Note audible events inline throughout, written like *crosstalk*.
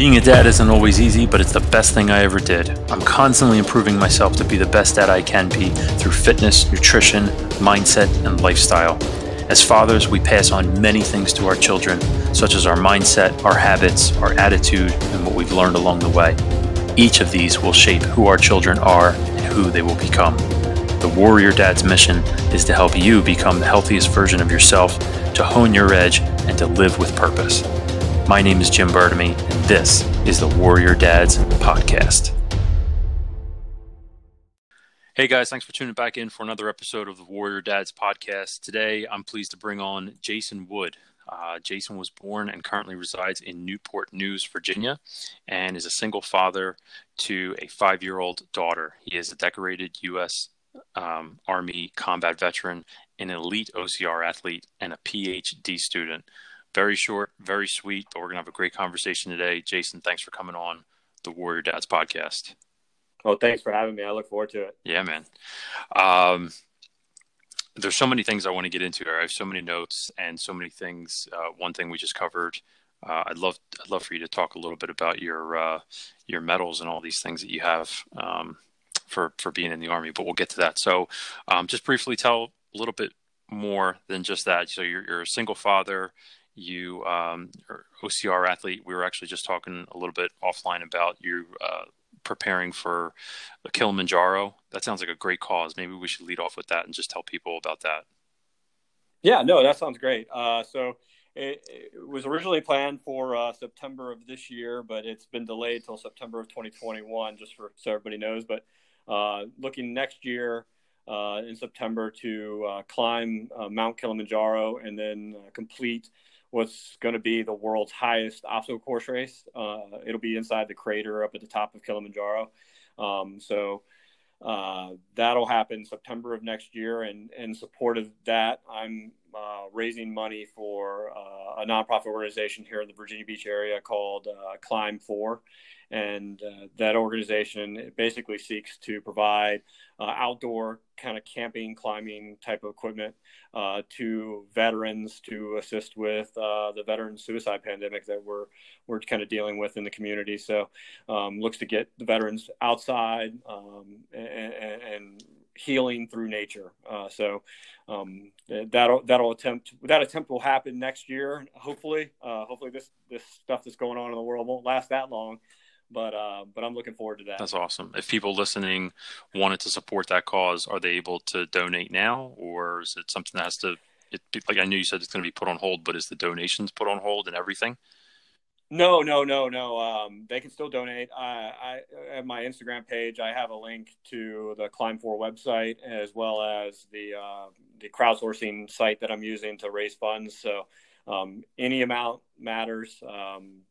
Being a dad isn't always easy, but it's the best thing I ever did. I'm constantly improving myself to be the best dad I can be through fitness, nutrition, mindset, and lifestyle. As fathers, we pass on many things to our children, such as our mindset, our habits, our attitude, and what we've learned along the way. Each of these will shape who our children are and who they will become. The Warrior Dad's mission is to help you become the healthiest version of yourself, to hone your edge, and to live with purpose. My name is Jim Bertamy, and this is the Warrior Dads Podcast. Hey guys, thanks for tuning back in for another episode of the Warrior Dads Podcast. Today, I'm pleased to bring on Jason Wood. Uh, Jason was born and currently resides in Newport News, Virginia, and is a single father to a five year old daughter. He is a decorated U.S. Um, Army combat veteran, an elite OCR athlete, and a PhD student very short, very sweet, but we're going to have a great conversation today. Jason, thanks for coming on the Warrior Dads podcast. Oh, thanks for having me. I look forward to it. Yeah, man. Um, there's so many things I want to get into. I have so many notes and so many things. Uh, one thing we just covered. Uh, I'd love I'd love for you to talk a little bit about your uh, your medals and all these things that you have um, for for being in the army. But we'll get to that. So, um, just briefly tell a little bit more than just that. So you're, you're a single father you um, OCR athlete. We were actually just talking a little bit offline about you uh, preparing for Kilimanjaro. That sounds like a great cause. Maybe we should lead off with that and just tell people about that. Yeah, no, that sounds great. Uh, so it, it, was originally planned for uh, September of this year, but it's been delayed till September of 2021, just for so everybody knows. But uh, looking next year. Uh, in September to uh, climb uh, Mount Kilimanjaro and then complete what's going to be the world's highest obstacle course race. Uh, it'll be inside the crater up at the top of Kilimanjaro. Um, so uh, that'll happen September of next year. And in support of that, I'm uh, raising money for uh, a nonprofit organization here in the Virginia Beach area called uh, Climb For and uh, that organization basically seeks to provide uh, outdoor kind of camping climbing type of equipment uh, to veterans to assist with uh, the veteran suicide pandemic that we're we're kind of dealing with in the community. So um, looks to get the veterans outside um, and, and, healing through nature. Uh, so um, that'll that'll attempt that attempt will happen next year hopefully. Uh, hopefully this this stuff that's going on in the world won't last that long but uh, but I'm looking forward to that. That's awesome. If people listening wanted to support that cause, are they able to donate now, or is it something that has to? It, like I knew you said it's going to be put on hold, but is the donations put on hold and everything? No, no, no, no. Um, they can still donate. I, I at my Instagram page, I have a link to the Climb For website as well as the uh, the crowdsourcing site that I'm using to raise funds. So um, any amount matters. Um,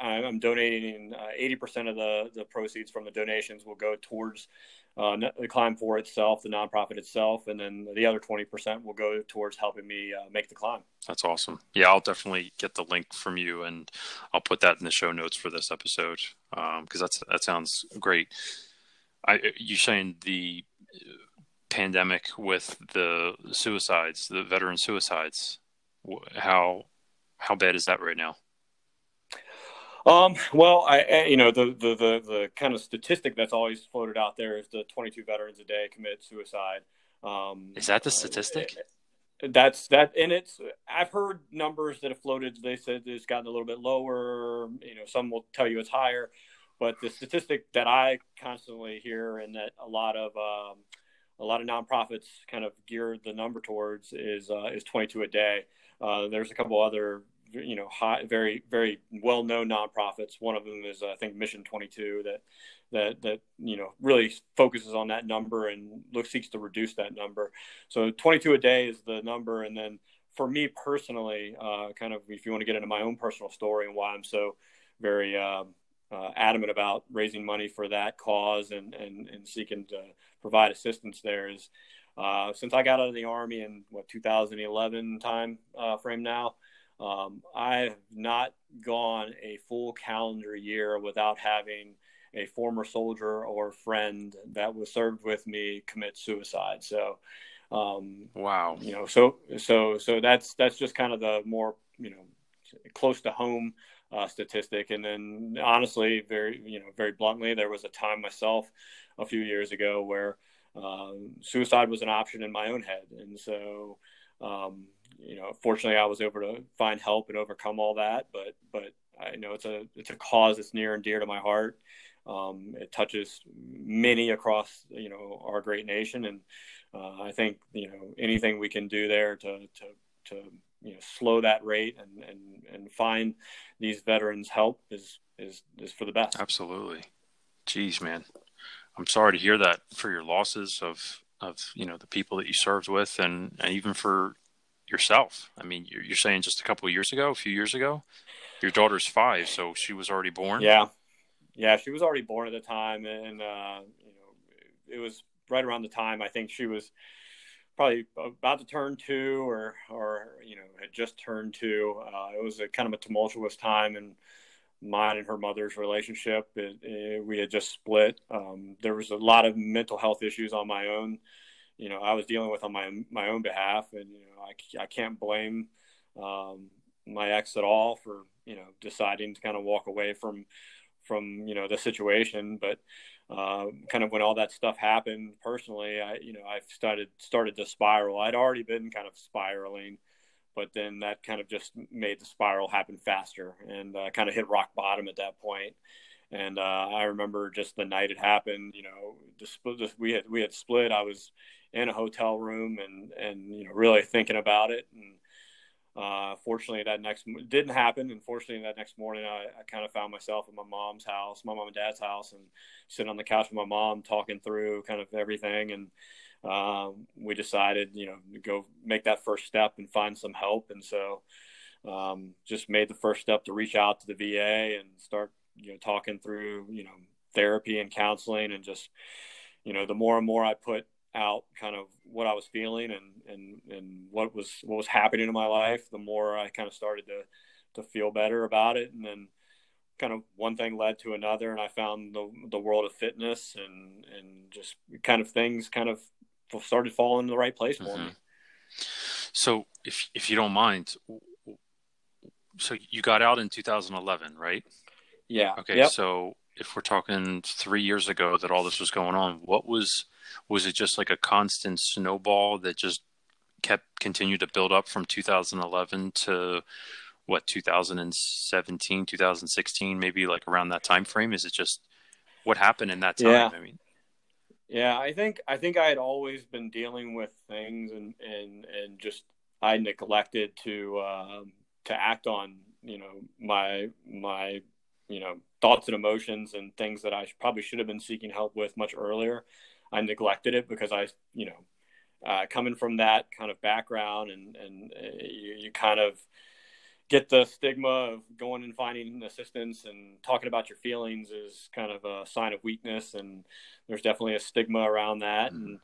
I'm donating uh, 80% of the, the proceeds from the donations will go towards uh, the climb for itself, the nonprofit itself, and then the other 20% will go towards helping me uh, make the climb. That's awesome. Yeah, I'll definitely get the link from you, and I'll put that in the show notes for this episode because um, that's that sounds great. I you saying the pandemic with the suicides, the veteran suicides how how bad is that right now? Um, well, I, you know, the, the, the, the, kind of statistic that's always floated out there is the 22 veterans a day commit suicide. Um, is that the statistic? Uh, that's that. And it's, I've heard numbers that have floated. They said it's gotten a little bit lower. You know, some will tell you it's higher, but the statistic that I constantly hear and that a lot of, um, a lot of nonprofits kind of gear the number towards is, uh, is 22 a day. Uh, there's a couple other, you know, high, very very well known nonprofits. One of them is I think Mission 22 that that that you know really focuses on that number and looks seeks to reduce that number. So 22 a day is the number, and then for me personally, uh, kind of if you want to get into my own personal story and why I'm so very uh, uh, adamant about raising money for that cause and, and, and seeking to provide assistance there is uh, since I got out of the army in what 2011 time uh, frame now, um, I have not gone a full calendar year without having a former soldier or friend that was served with me commit suicide. So, um, wow, you know, so so so that's that's just kind of the more you know close to home uh, statistic. And then honestly, very you know very bluntly, there was a time myself a few years ago where um, suicide was an option in my own head, and so. Um, you know, fortunately, I was able to find help and overcome all that. But, but I know it's a it's a cause that's near and dear to my heart. Um, it touches many across you know our great nation, and uh, I think you know anything we can do there to to to you know slow that rate and and and find these veterans help is is is for the best. Absolutely. Jeez, man. I'm sorry to hear that for your losses of of you know the people that you served with and, and even for yourself. I mean, you're, you're saying just a couple of years ago, a few years ago, your daughter's five, so she was already born. Yeah, yeah, she was already born at the time, and uh, you know, it was right around the time I think she was probably about to turn two, or or you know, had just turned two. Uh, it was a kind of a tumultuous time, in mine and her mother's relationship. It, it, we had just split. Um, there was a lot of mental health issues on my own. You know, I was dealing with on my my own behalf, and you know, I, I can't blame um, my ex at all for you know deciding to kind of walk away from from you know the situation. But uh, kind of when all that stuff happened personally, I you know I started started to spiral. I'd already been kind of spiraling but then that kind of just made the spiral happen faster and uh, kind of hit rock bottom at that point. And uh, I remember just the night it happened, you know, the, we had we had split. I was in a hotel room and and you know really thinking about it. And uh, fortunately, that next didn't happen. And fortunately, that next morning, I, I kind of found myself at my mom's house, my mom and dad's house, and sitting on the couch with my mom, talking through kind of everything and um, we decided, you know, to go make that first step and find some help. And so um, just made the first step to reach out to the VA and start, you know, talking through, you know, therapy and counseling and just, you know, the more and more I put out kind of what I was feeling and, and, and what was, what was happening in my life, the more I kind of started to, to feel better about it. And then, kind of one thing led to another and I found the the world of fitness and and just kind of things kind of started falling in the right place for mm-hmm. me. So, if if you don't mind, so you got out in 2011, right? Yeah. Okay. Yep. So, if we're talking three years ago that all this was going on, what was was it just like a constant snowball that just kept continued to build up from 2011 to what 2017 2016 maybe like around that time frame is it just what happened in that time yeah. i mean yeah, I think I think I had always been dealing with things and and and just I neglected to um, to act on you know my my you know thoughts and emotions and things that I probably should have been seeking help with much earlier. I neglected it because I you know uh, coming from that kind of background and and uh, you, you kind of get the stigma of going and finding assistance and talking about your feelings is kind of a sign of weakness and there's definitely a stigma around that. And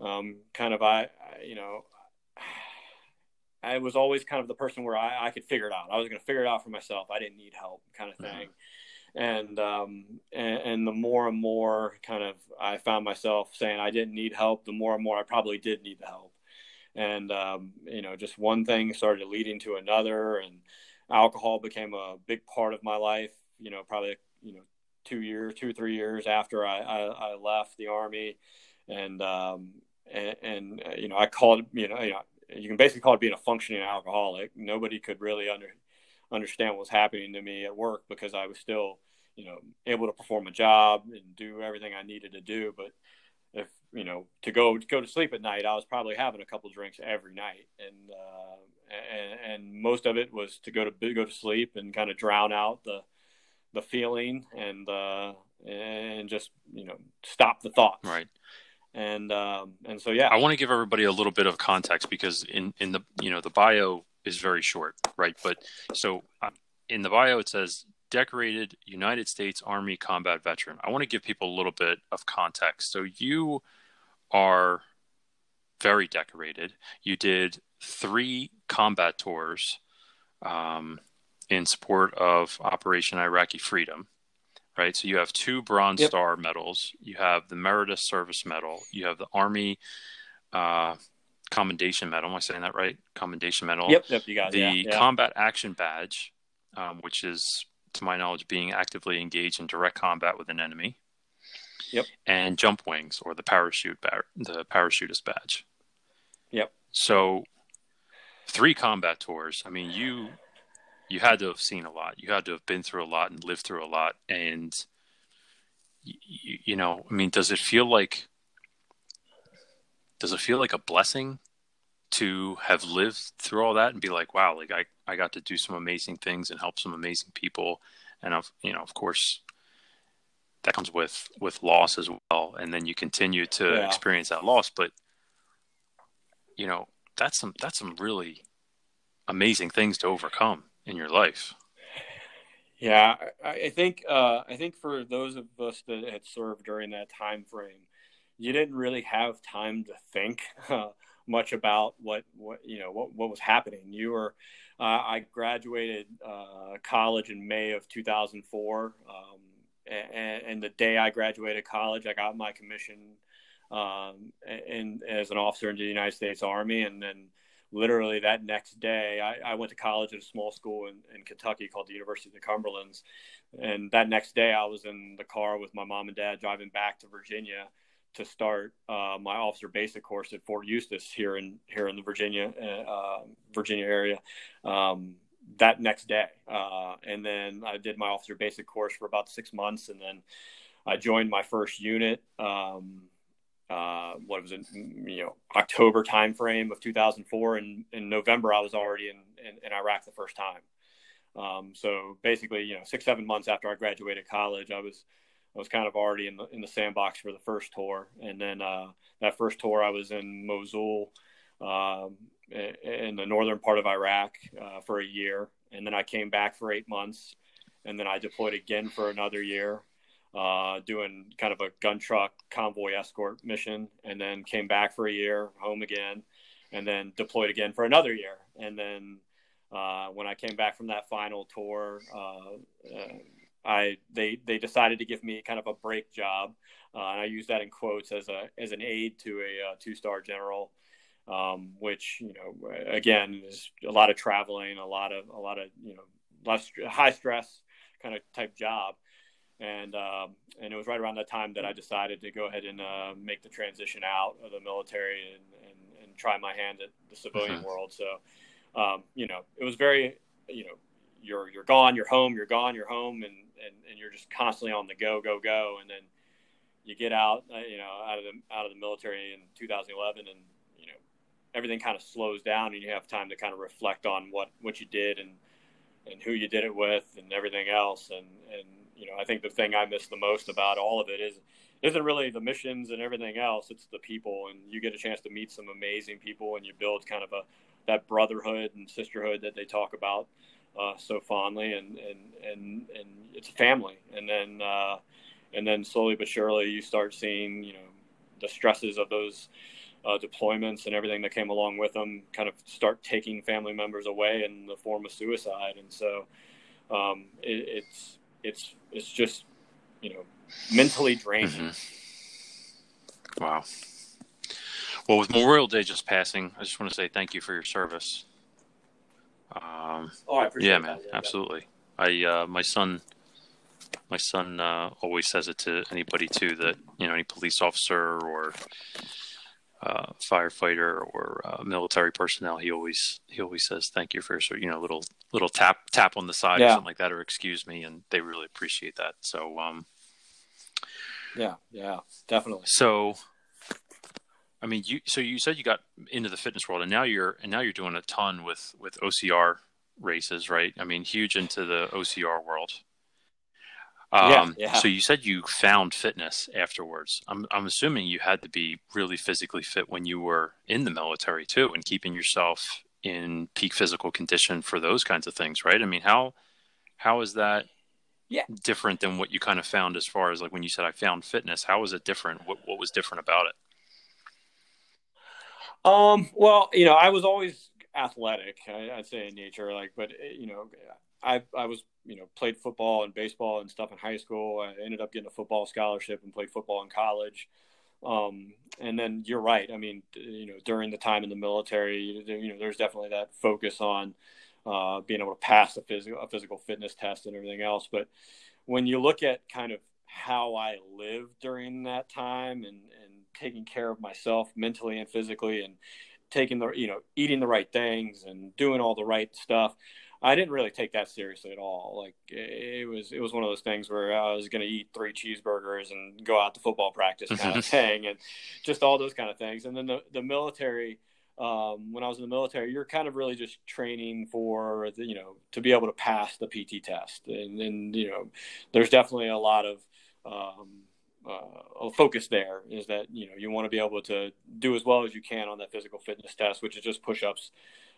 um, kind of I, I, you know i was always kind of the person where i, I could figure it out. I was going to figure it out for myself. I didn't need help kind of thing. And, um, and and the more and more kind of i found myself saying i didn't need help the more and more i probably did need the help. And um, you know just one thing started leading to another and alcohol became a big part of my life you know probably you know two years two or three years after i i, I left the army. And um and, and uh, you know i called you know you know you can basically call it being a functioning alcoholic. Nobody could really under understand what was happening to me at work because i was still you know able to perform a job and do everything i needed to do but if you know to go to go to sleep at night, I was probably having a couple drinks every night, and uh, and, and most of it was to go to go to sleep and kind of drown out the the feeling and uh, and just you know stop the thoughts. Right. And um, and so yeah, I want to give everybody a little bit of context because in in the you know the bio is very short, right? But so uh, in the bio it says decorated United States Army combat veteran. I want to give people a little bit of context. So you are very decorated. You did three combat tours um, in support of Operation Iraqi Freedom, right? So you have two Bronze yep. Star medals. You have the Meritorious Service Medal. You have the Army uh, commendation medal. Am I saying that right? Commendation medal. Yep, yep, you got it. the yeah, yeah. combat action badge, um, which is, to my knowledge, being actively engaged in direct combat with an enemy. Yep. And jump wings or the parachute bar- the parachutist badge. Yep. So, three combat tours. I mean, you you had to have seen a lot. You had to have been through a lot and lived through a lot. And you, you know, I mean, does it feel like does it feel like a blessing to have lived through all that and be like, wow, like I, I got to do some amazing things and help some amazing people. And of, you know, of course that comes with, with loss as well. And then you continue to yeah. experience that loss, but you know, that's some, that's some really amazing things to overcome in your life. Yeah, I, think uh, I think for those of us that had served during that time frame, you didn't really have time to think *laughs* uh, much about what what you know what what was happening. You were uh, I graduated uh, college in May of 2004, um, and, and, the day I graduated college, I got my commission um, in, as an officer in the United States Army, and then literally that next day, I, I, went to college at a small school in, in Kentucky called the University of the Cumberlands. And that next day, I was in the car with my mom and dad driving back to Virginia to start uh, my officer basic course at Fort Eustis here in here in the Virginia uh, Virginia area. Um, that next day, uh, and then I did my officer basic course for about six months, and then I joined my first unit. Um, uh, what was it? You know, October timeframe of 2004, and in November I was already in, in, in Iraq the first time. Um, so basically, you know, six seven months after I graduated college, I was I was kind of already in the in the sandbox for the first tour, and then uh, that first tour I was in Mosul, um, in the northern part of Iraq uh, for a year, and then I came back for eight months, and then I deployed again for another year, uh, doing kind of a gun truck convoy escort mission, and then came back for a year, home again, and then deployed again for another year, and then. Uh, when I came back from that final tour, uh, uh, I they they decided to give me kind of a break job, uh, and I use that in quotes as a as an aide to a, uh, two star general, um, which you know again is a lot of traveling, a lot of a lot of you know less high stress kind of type job, and um, and it was right around that time that I decided to go ahead and uh, make the transition out of the military and, and, and try my hand at the civilian mm-hmm. world. So, um, you know, it was very you know you're you're gone, you're home, you're gone, you're home, and and, and you're just constantly on the go, go, go, and then you get out, uh, you know, out of the out of the military in 2011, and you know, everything kind of slows down, and you have time to kind of reflect on what what you did and and who you did it with, and everything else, and and you know, I think the thing I miss the most about all of it is isn't really the missions and everything else. It's the people, and you get a chance to meet some amazing people, and you build kind of a that brotherhood and sisterhood that they talk about uh, so fondly, and, and and and it's a family. And then uh, and then slowly but surely, you start seeing you know the stresses of those uh, deployments and everything that came along with them, kind of start taking family members away in the form of suicide. And so um, it, it's it's it's just you know mentally draining. Mm-hmm. Wow. Well, with Memorial Day just passing, I just want to say thank you for your service. Um, oh, I appreciate yeah, man, yeah, absolutely. I uh, my son, my son uh, always says it to anybody too that you know any police officer or uh, firefighter or uh, military personnel. He always he always says thank you for you know little little tap tap on the side yeah. or something like that or excuse me, and they really appreciate that. So um, yeah, yeah, definitely. So I mean, you so you said you got into the fitness world, and now you're and now you're doing a ton with with OCR races, right? I mean, huge into the OCR world. Um, yeah, yeah. So you said you found fitness afterwards. I'm I'm assuming you had to be really physically fit when you were in the military too, and keeping yourself in peak physical condition for those kinds of things, right? I mean, how how is that yeah. different than what you kind of found as far as like when you said I found fitness? How was it different? What what was different about it? Um, well, you know, I was always athletic. I, would say in nature, like, but you know, I I was you know played football and baseball and stuff in high school. I ended up getting a football scholarship and played football in college. Um, and then you're right. I mean, you know, during the time in the military, you know, there's definitely that focus on uh, being able to pass a physical a physical fitness test and everything else. But when you look at kind of how I lived during that time and taking care of myself mentally and physically and taking the you know eating the right things and doing all the right stuff I didn't really take that seriously at all. Like it was, it was one of those things where I was going to eat three cheeseburgers and go out to football practice kind of thing, and just all those kind of things. And then the the military, um, when I was in the military, you're kind of really just training for the, you know to be able to pass the PT test, and then you know there's definitely a lot of um, uh, focus there is that you know you want to be able to do as well as you can on that physical fitness test, which is just push-ups,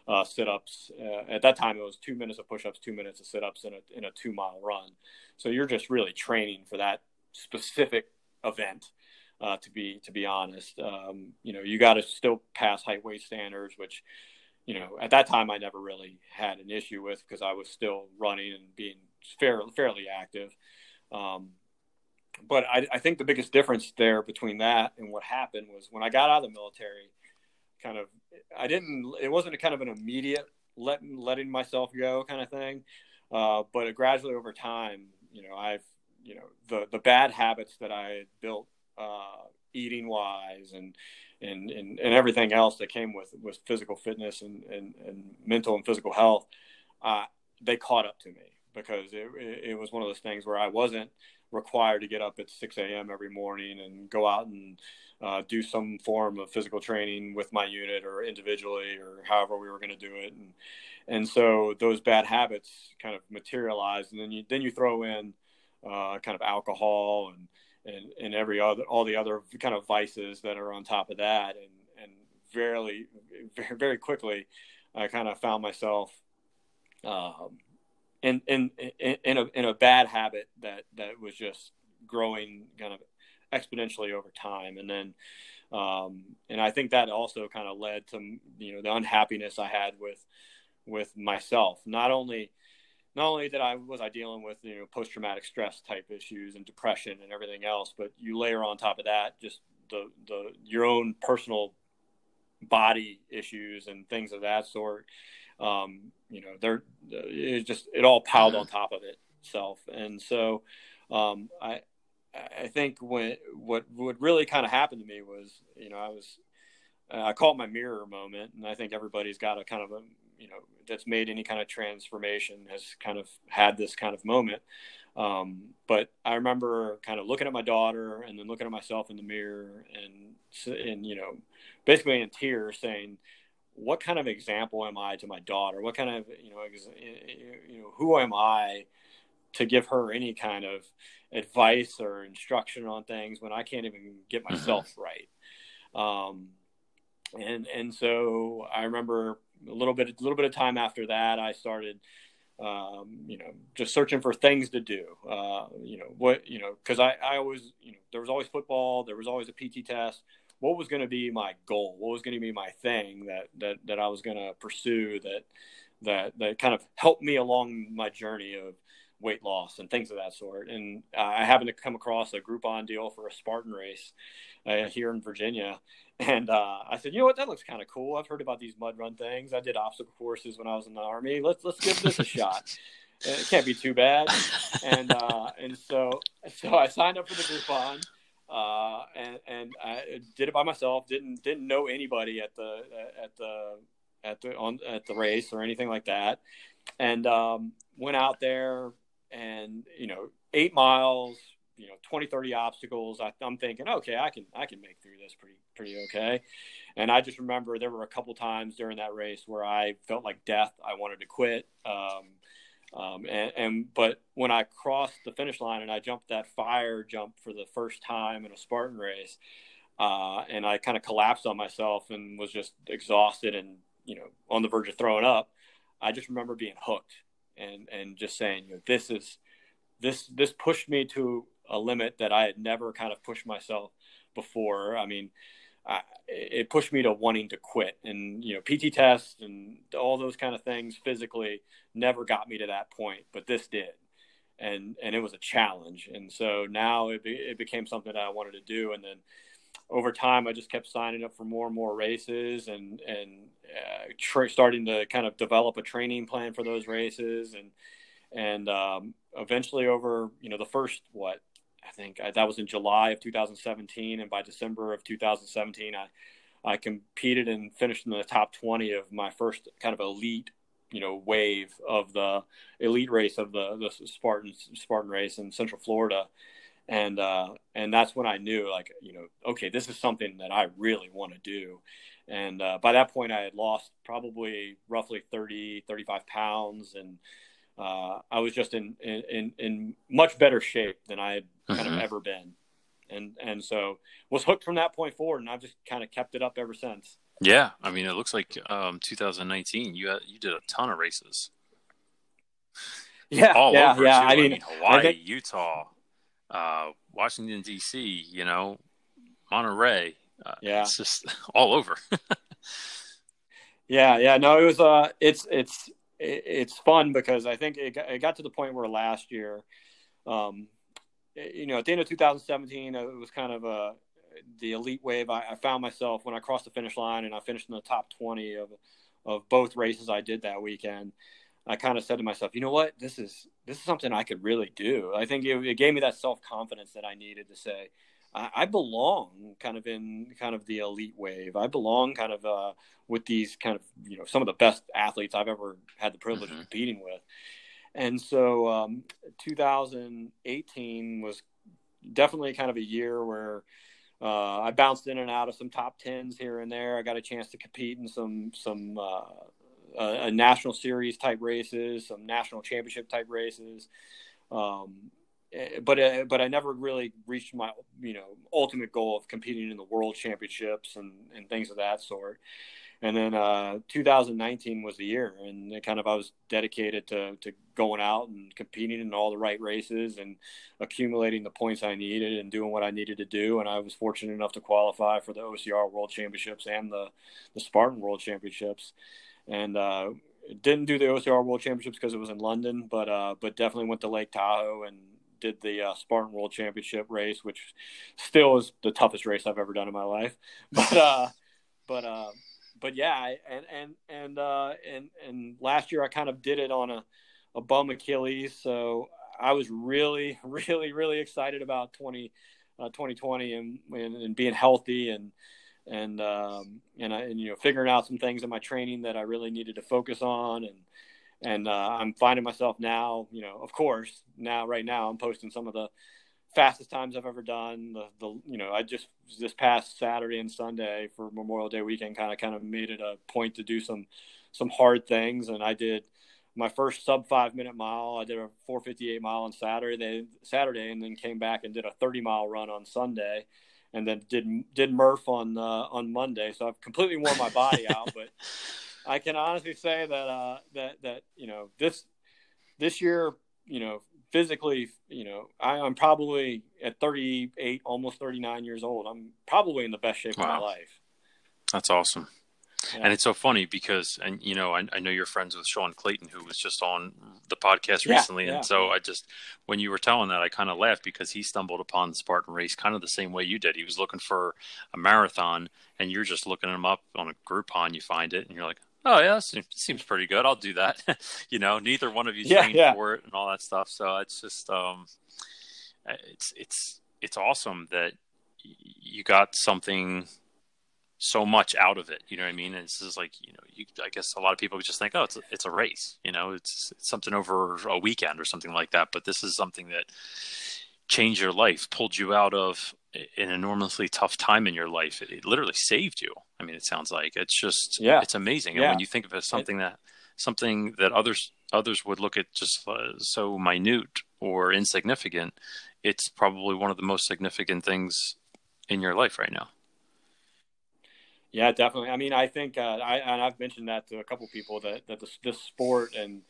uh, sit-ups. Uh, at that time, it was two minutes of push-ups, two minutes of sit-ups in a in a two-mile run. So you're just really training for that specific event. Uh, to be to be honest, um, you know, you got to still pass height weight standards, which you know at that time I never really had an issue with because I was still running and being fairly fairly active. Um, but I, I, think the biggest difference there between that and what happened was when I got out of the military, kind of, I didn't, it wasn't a kind of an immediate letting, letting myself go kind of thing. Uh, but gradually over time, you know, I've, you know, the, the bad habits that I built, uh, eating wise and, and, and, and everything else that came with, with physical fitness and, and, and mental and physical health, uh, they caught up to me because it, it was one of those things where I wasn't, required to get up at 6 a.m. every morning and go out and uh, do some form of physical training with my unit or individually or however we were going to do it. And, and so those bad habits kind of materialized. And then you, then you throw in uh, kind of alcohol and, and, and every other, all the other kind of vices that are on top of that. And, and very, very, very quickly, I kind of found myself um, in in in a in a bad habit that that was just growing kind of exponentially over time. And then um, and I think that also kind of led to you know the unhappiness I had with with myself. Not only not only that I was I dealing with you know post traumatic stress type issues and depression and everything else but you layer on top of that just the the your own personal body issues and things of that sort um, you know, they're it just it all piled on top of itself, and so um, I I think when what what really kind of happened to me was you know I was I call it my mirror moment, and I think everybody's got a kind of a you know that's made any kind of transformation has kind of had this kind of moment. Um, but I remember kind of looking at my daughter and then looking at myself in the mirror and and you know basically in tears saying what kind of example am I to my daughter? What kind of you know you know who am I to give her any kind of advice or instruction on things when I can't even get mm-hmm. myself right? Um, and and so I remember a little bit a little bit of time after that I started um, you know, just searching for things to do. Uh, you know, what, you know, cause I, I always, you know, there was always football, there was always a PT test what was going to be my goal? What was going to be my thing that that that i was going to pursue that that that kind of helped me along my journey of weight loss and things of that sort? And i happened to come across a groupon deal for a spartan race uh, here in virginia. And uh, i said you know what? That looks kind of cool. I've heard about these mud run things. I did obstacle courses when i was in the army. Let's let's give this a *laughs* shot. It can't be too bad. And uh, and so so i signed up for the groupon uh, and and I did it by myself. Didn't didn't know anybody at the at the at the on at the race or anything like that, and um, went out there and you know eight miles, you know 20, 30 obstacles. I, am thinking, okay, I can I can make through this pretty pretty okay. And I just remember there were a couple times during that race where I felt like death. I wanted to quit. Um, um, and, and, but when I crossed the finish line and I jumped that fire jump for the first time in a Spartan race, uh, and I kind of collapsed on myself and was just exhausted and you know on the verge of throwing up. I just remember being hooked and and just saying, you know, this is this this pushed me to a limit that I had never kind of pushed myself before. I mean, I, it pushed me to wanting to quit. And you know, PT tests and all those kind of things physically never got me to that point, but this did. And and it was a challenge. And so now it be, it became something that I wanted to do. And then over time, I just kept signing up for more and more races and and uh, tra- starting to kind of develop a training plan for those races and and um, eventually over you know the first what I think I, that was in July of 2017, and by December of 2017, I I competed and finished in the top 20 of my first kind of elite you know wave of the elite race of the the Spartan Spartan race in Central Florida. And uh, and that's when I knew like you know okay this is something that I really want to do. And uh, by that point I had lost probably roughly 30 35 pounds and uh, I was just in, in in much better shape than I had kind mm-hmm. of ever been and and so was hooked from that point forward and I've just kind of kept it up ever since yeah I mean it looks like um, 2019 you had, you did a ton of races yeah all yeah over yeah. I mean Hawaii think, Utah uh, Washington D.C., you know, Monterey. Uh, yeah, it's just *laughs* all over. yeah, yeah. No, it was. Uh, it's it's it's fun because I think it got, it got to the point where last year, um, you know, at the end of 2017, it was kind of a the elite wave. I, I found myself when I crossed the finish line and I finished in the top 20 of of both races I did that weekend. I kind of said to myself, you know what, this is this is something I could really do. I think it, it gave me that self confidence that I needed to say, I, I, belong kind of in kind of the elite wave. I belong kind of uh, with these kind of you know some of the best athletes I've ever had the privilege mm-hmm. of competing with. And so, um, 2018 was definitely kind of a year where uh, I bounced in and out of some top tens here and there. I got a chance to compete in some some uh, national series type races, some national championship type races. Um, eh, but uh, but I never really reached my you know ultimate goal of competing in the world championships and, and things of that sort. And then uh, 2019 was the year, and kind of I was dedicated to to going out and competing in all the right races and accumulating the points I needed and doing what I needed to do. And I was fortunate enough to qualify for the OCR World Championships and the the Spartan World Championships and uh, didn't do the OCR World Championships because it was in London, but uh, but definitely went to Lake Tahoe and did the uh, Spartan World Championship race, which still is the toughest race I've ever done in my life. *laughs* But uh, but uh, but yeah, and and and uh, and and last year I kind of did it on a a bum Achilles, so I was really *laughs* really really excited about 20, uh, 2020 and, and and being healthy and and um, and, I, and you know figuring out some things in my training that I really needed to focus on and and uh, I'm finding myself now you know of course now right now I'm posting some of the fastest times I've ever done the, the you know I just this past Saturday and Sunday for Memorial Day weekend kind of kind of made it a point to do some some hard things and I did my first sub five minute mile. I did a 458 mile on Saturday, Saturday, and then came back and did a 30 mile run on Sunday and then did did Murph on uh, on Monday. So I've completely worn my body out, but *laughs* I can honestly say that uh, that that you know this this year, you know, physically, you know, I, am probably at 38, almost 39 years old. I'm probably in the best shape wow. of my life. That's awesome. Yeah. And it's so funny because, and you know, I, I, know you're friends with Sean Clayton, who was just on the podcast recently. Yeah, yeah, and so I just, when you were telling that, I kind of laughed because he stumbled upon the Spartan race kind of the same way you did. He was looking for a marathon, and you're just looking him up on a Groupon. You find it, and you're like, oh yeah, seems, seems pretty good. I'll do that. *laughs* you know, neither one of you trained for it and all that stuff. So it's just, um, it's it's it's awesome that you got something so much out of it. You know what I mean? And it's just like you know, you, I guess a lot of people just think, oh, it's a, it's a race. You know, it's, it's something over a weekend or something like that. But this is something that changed your life, pulled you out of an enormously tough time in your life. It, it literally saved you. I mean, it sounds like it's just yeah, it's amazing. And when you think of it as something that something that others others would look at just uh, so minute or insignificant, it's probably one of the most significant things in your life right now. Yeah, definitely. I mean, I think uh, I and I've mentioned that to a couple people that that this, this sport and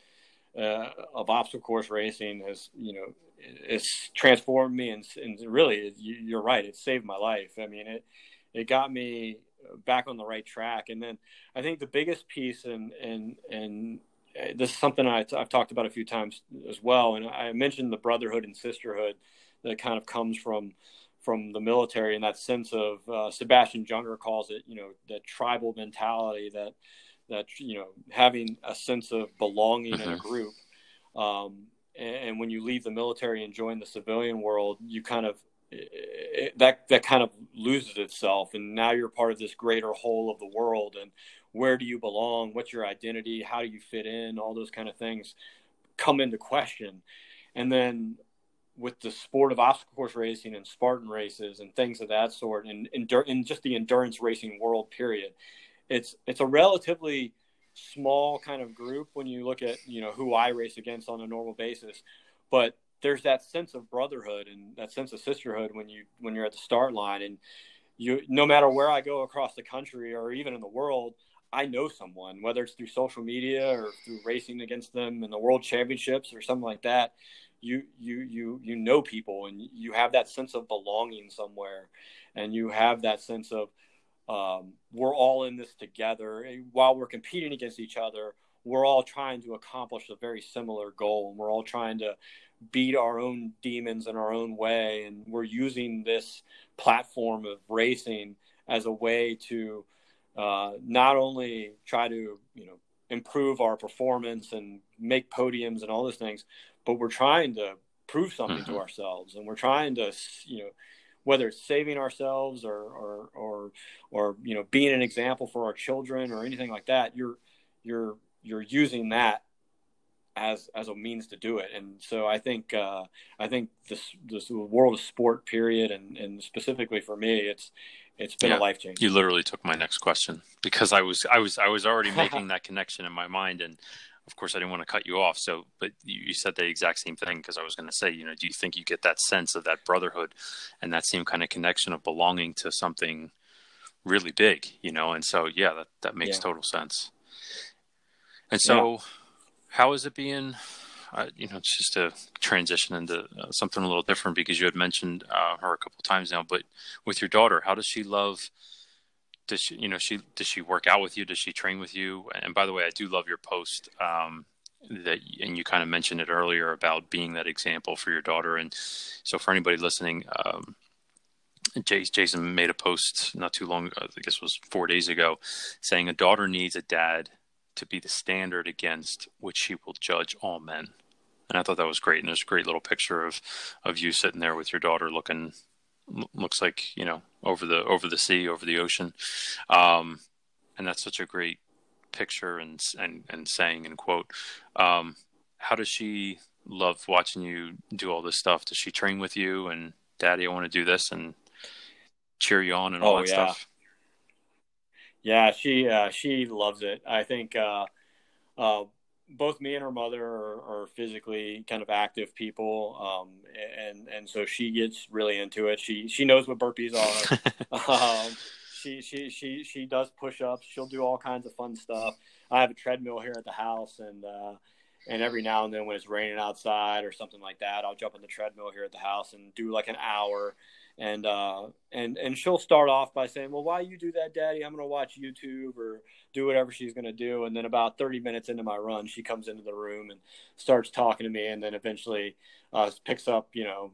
uh, of obstacle course racing has you know it's transformed me and, and really you're right it saved my life. I mean it it got me back on the right track and then I think the biggest piece and and and uh, this is something I, I've talked about a few times as well and I mentioned the brotherhood and sisterhood that kind of comes from from the military and that sense of uh, Sebastian Junger calls it, you know, the tribal mentality that that you know having a sense of belonging mm-hmm. in a mm-hmm. group. Um, and, and, when you leave the military and join the civilian world, you kind of it, that that kind of loses itself, and now you're part of this greater whole of the world. And where do you belong? What's your identity? How do you fit in? All those kind of things come into question. And then with the sport of obstacle course racing and Spartan races and things of that sort, and in just the endurance racing world, period, it's it's a relatively small kind of group when you look at you know who I race against on a normal basis, but there's that sense of brotherhood and that sense of sisterhood when you when you're at the start line and you no matter where I go across the country or even in the world, I know someone, whether it's through social media or through racing against them in the world championships or something like that. You you you you know people and you have that sense of belonging somewhere, and you have that sense of um, we're all in this together. while we're competing against each other, we're all trying to accomplish a very similar goal, and we're all trying to beat our own demons in our own way. And we're using this platform of racing as a way to uh, not only try to you know improve our performance and make podiums and all those things, but we're trying to prove something mm-hmm. to ourselves, and we're trying to you know whether it's saving ourselves or, or or or you know being an example for our children or anything like that you're you're you're using that as as a means to do it. And so i think uh, i think this this world of sport period and and specifically for me it's it's been yeah, a life change you literally took my next question because i was i was i was already *laughs* making that connection in my mind and of course, I didn't want to cut you off. So, but you, said the exact same thing because I was going to say, you know, do you think you get that sense of that brotherhood and that same kind of connection of belonging to something really big, you know? And so, yeah, that, that makes yeah. total sense. And so, yeah. how is it being? Uh, you know, it's just to transition into uh, something a little different because you had mentioned uh, her a couple times now. But with your daughter, how does she love does she you know she does she work out with you? Does she train with you? And by the way i do love your post um, that and you kind of mentioned it earlier about being that example for your daughter. And so for anybody listening um, jason made a post not too long i guess it was four days ago saying a daughter needs a dad to be the standard against which she will judge all men. And i thought that was great. And there's a great little picture of of you sitting there with your daughter looking looks like you know over the over the sea, over the ocean, um, and that's such a great picture and and and saying and quote. Um, how does she love watching you do all this stuff? Does she train with you and Daddy, I want to do this and cheer you on and all oh, that yeah. stuff? Yeah, she uh, she loves it. I think uh, uh, both me and her mother are, are physically kind of active people, um, and and so she gets really into it. She she knows what burpees are. *laughs* um, she she she she does push ups. She'll do all kinds of fun stuff. I have a treadmill here at the house, and uh, and every now and then when it's raining outside or something like that, I'll jump on the treadmill here at the house and do like an hour and uh, and and she'll start off by saying, "Well, why you do that, Daddy? I'm going to watch YouTube or do whatever she's going to do." And then about 30 minutes into my run, she comes into the room and starts talking to me, and then eventually uh, picks up, you know,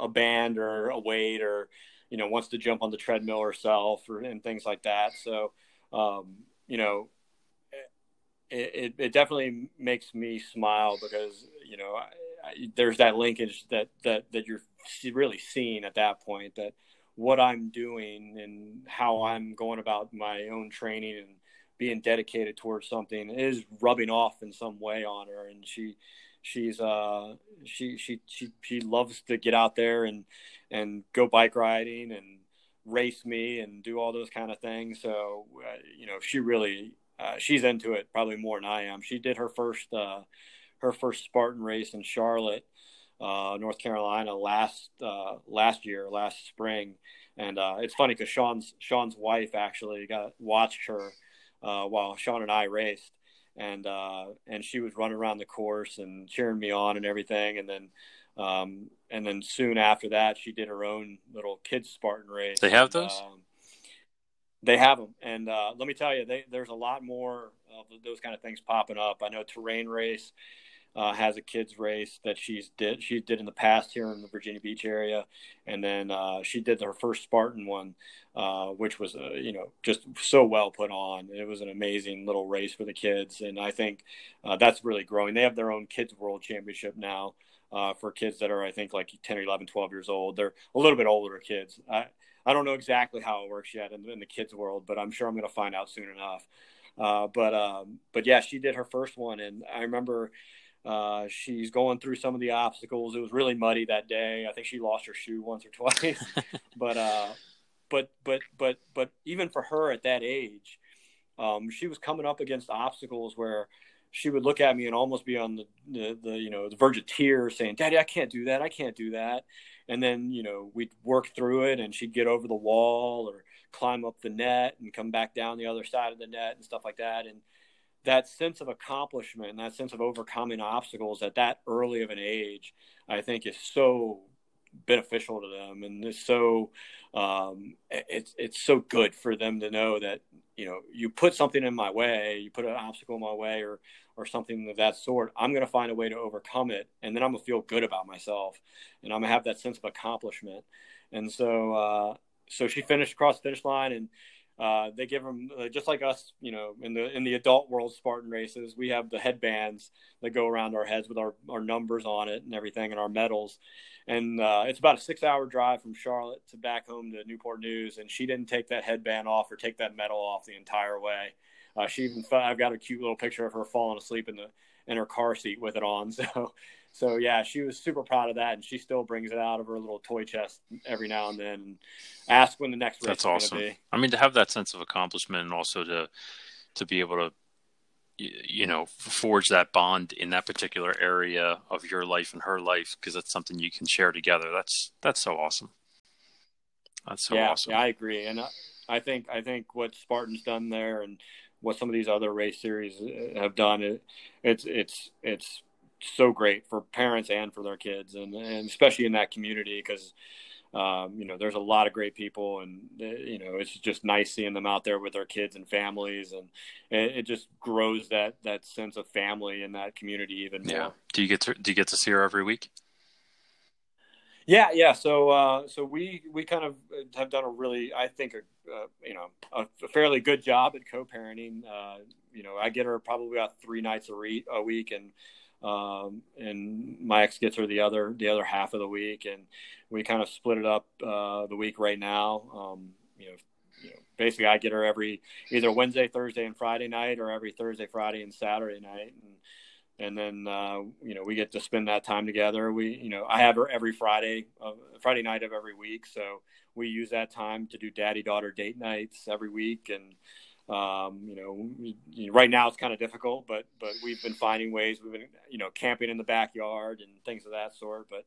a band or a weight or you know wants to jump on the treadmill herself or and things like that. So um, you know. It, it, it definitely makes me smile because you know I, I, there's that linkage that that that you're really seen at that point that what I'm doing and how I'm going about my own training and being dedicated towards something is rubbing off in some way on her. And she she's uh she she she she loves to get out there and and go bike riding and race me and do all those kind of things. So uh, you know she really uh, she's into it probably more than I am. She did her first uh her first Spartan race in Charlotte uh, North Carolina last uh, last year, last spring, and uh, it's funny because Sean's Sean's wife actually got watched her uh, while Sean and I raced, and uh, and she was running around the course and cheering me on and everything, and then. Um, and then soon after that, she did her own little kids Spartan race. They have those. Um, they have them, and uh, let me tell you, they, there's a lot more of those kind of things popping up. I know terrain race uh, has a kids race that she's did she did in the past here in the Virginia Beach area, and then uh, she did her first Spartan one, uh, which was uh, you know just so well put on. It was an amazing little race for the kids, and I think uh, that's really growing. They have their own kids world championship now. Uh, for kids that are, I think, like 10 or 11, 12 years old. They're a little bit older kids. I, I don't know exactly how it works yet in, in the kids world, but I'm sure I'm going to find out soon enough. But um, but yeah, she did her first one, and I remember uh, she's going through some of the obstacles. It was really muddy that day. I think she lost her shoe once or *laughs* twice. but uh, but but but but even for her at that age, um, she was coming up against obstacles where she would look at me and almost be on the, the, the you know the verge of tears, saying, "Daddy, I can't do that. I can't do that." And then you know we'd work through it, and she'd get over the wall or climb up the net and come back down the other side of the net and stuff like that. And that sense of accomplishment and that sense of overcoming obstacles at that early of an age, I think is so beneficial to them. And it's so um, it's it's so good for them to know that you know you put something in my way you put an obstacle in my way or or something of that sort i'm going to find a way to overcome it. And then i'm going to feel good about myself. And i'm going to have that sense of accomplishment. And so uh, so she finished across the finish line and uh, they give them uh, just like us, you know, in the in the adult world Spartan races, we have the headbands that go around our heads with our, our numbers on it and everything and our medals. And uh, it's about a six hour drive from Charlotte to back home to Newport News. And she didn't take that headband off or take that medal off the entire way. Uh, she even I've got a cute little picture of her falling asleep in the in her car seat with it on. *laughs* So so yeah, she was super proud of that, and she still brings it out of her little toy chest every now and then, and ask when the next race. That's awesome. I mean, to have that sense of accomplishment, and also to to be able to, you know, forge that bond in that particular area of your life and her life, because that's something you can share together. That's that's so awesome. That's so yeah, awesome. Yeah, I agree, and I, I think I think what Spartan's done there, and what some of these other race series uh, have done, it, it's it's it's so great for parents and for their kids, and, and especially in that community because. Um, you know, there's a lot of great people, and uh, you know, it's just nice seeing them out there with their kids and families, and it, it just grows that that sense of family in that community even more. Yeah. Do you get to do you get to see her every week? Yeah, yeah. So, uh, so we we kind of have done a really, I think, a, uh, you know, a, a, fairly good job at co-parenting. Uh, you know, I get her probably about three nights a, re- a week, and um, and my ex gets her the other the other half of the week, and we kind of split it up uh, the week right now. Um, you know, you know, basically I get her every either Wednesday, Thursday, and Friday night, or every Thursday, Friday, and Saturday night, and and then uh, you know we get to spend that time together. We you know I have her every Friday, uh, Friday night of every week, so we use that time to do daddy daughter date nights every week, and um, you know, we, right now it's kind of difficult, but but we've been finding ways. We've been you know camping in the backyard and things of that sort. But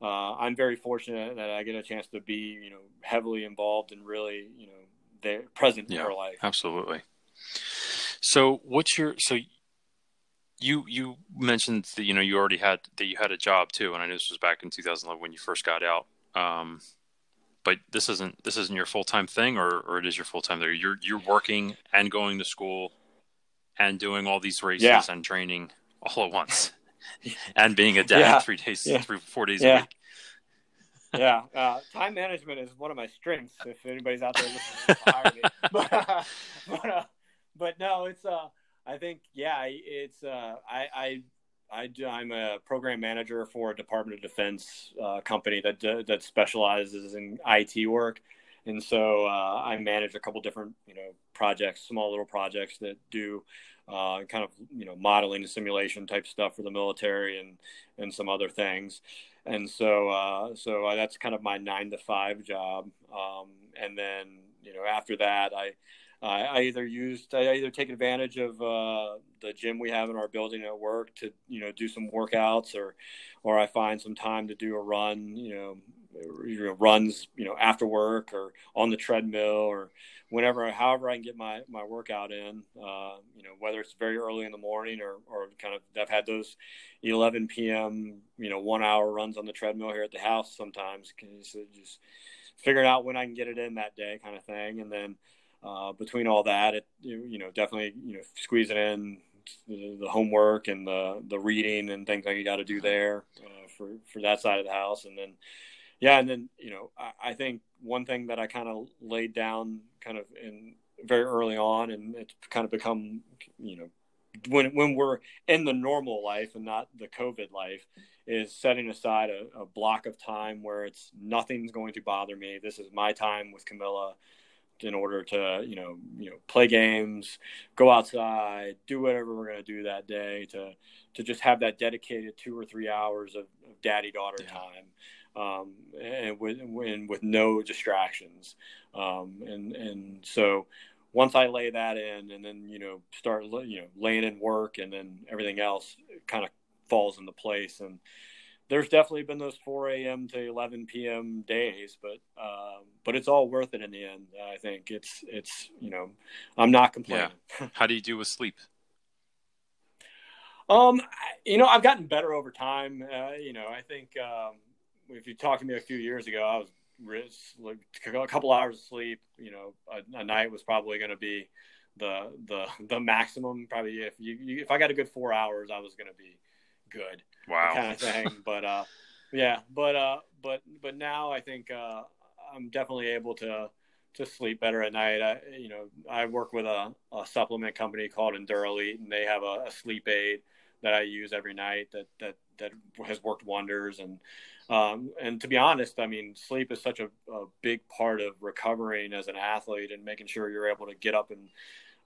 uh, I'm very fortunate that I get a chance to be you know heavily involved and really you know there present yeah, in her life. Absolutely. So what's your so you you mentioned that you know you already had that you had a job too, and I know this was back in 2011 when you first got out. Um, but this isn't this isn't your full time thing, or or it is your full time there. You're you're working and going to school, and doing all these races yeah. and training all at once, *laughs* and being a dad yeah. three days, yeah. three four days a week. yeah, uh, time management is one of my strengths. If anybody's out there *laughs* listening, to hire me. *laughs* But, uh, but, uh, but no, it's uh, I think yeah, it's uh, I I I I'm a program manager for a Department of Defense uh, company that that specializes in IT work, and so uh, I manage a couple different you know projects, small little projects that do uh, kind of you know modeling and simulation type stuff for the military and and some other things, and so uh, so that's kind of my nine to five job, um, and then you know after that I I either used I either take advantage of uh, the gym we have in our building at work to you know do some workouts or or I find some time to do a run you know, you know runs you know after work or on the treadmill or whenever however I can get my my workout in uh, you know whether it's very early in the morning or or kind of I've had those 11 p.m. you know one hour runs on the treadmill here at the house sometimes just figuring out when I can get it in that day kind of thing and then uh, between all that, it you, know definitely you know squeezing in the, the, homework and the the reading and things that you got to do there uh, for for that side of the house, and then yeah, and then you know I, I think one thing that I kind of laid down kind of in very early on, and it's kind of become you know when when we're in the normal life and not the COVID life, is setting aside a, a, block of time where it's nothing's going to bother me. This is my time with Camilla in order to you know you know play games, go outside, do whatever we're going to do that day to to just have that dedicated two or three hours of, of daddy daughter yeah. time. Um, and with and with no distractions, um, and and so once I lay that in, and then you know start you know laying in work, and then everything else kind of falls into place. And there's definitely been those 4 a.m. to 11 p.m. days, but um, but it's all worth it in the end. I think it's it's you know I'm not complaining. Yeah. How do you do with sleep? *laughs* Um, you know, I've gotten better over time. Uh, you know, I think um, if you talked to me a few years ago, I was like a couple hours of sleep, you know, a, a night was probably going to be the the the maximum. Probably if you, you, if I got a good four hours, I was going to be good. Wow, kind of thing. *laughs* but uh, yeah, but uh, but but now I think uh, I'm definitely able to to sleep better at night. I you know I work with a, a supplement company called Endurelite, and they have a, a sleep aid that I use every night that that that has worked wonders and um, and to be honest, I mean, sleep is such a, a, big part of recovering as an athlete and making sure you're able to get up and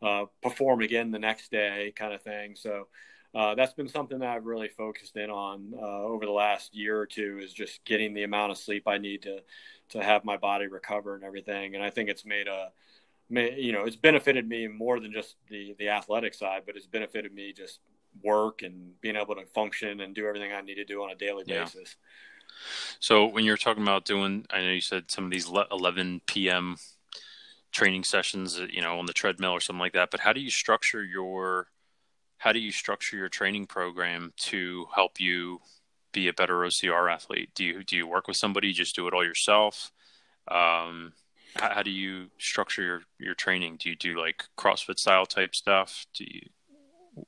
uh, perform again the next day, kind of thing. So uh, that's been something that I've really focused in on uh, over the last year or two is just getting the amount of sleep I need to to have my body recover and everything. And I think it's made a you know, it's benefited me more than just the the athletic side, but it's benefited me just work and being able to function and do everything I need to do on a daily yeah. basis. So when you're talking about doing, I know you said some of these 11 p.m. training sessions, you know, on the treadmill or something like that. But how do you structure your how do you structure your training program to help you be a better OCR athlete? Do you do you work with somebody? Just do it all yourself? Um, how, how, do you structure your your training? Do you do like CrossFit style type stuff? Do you?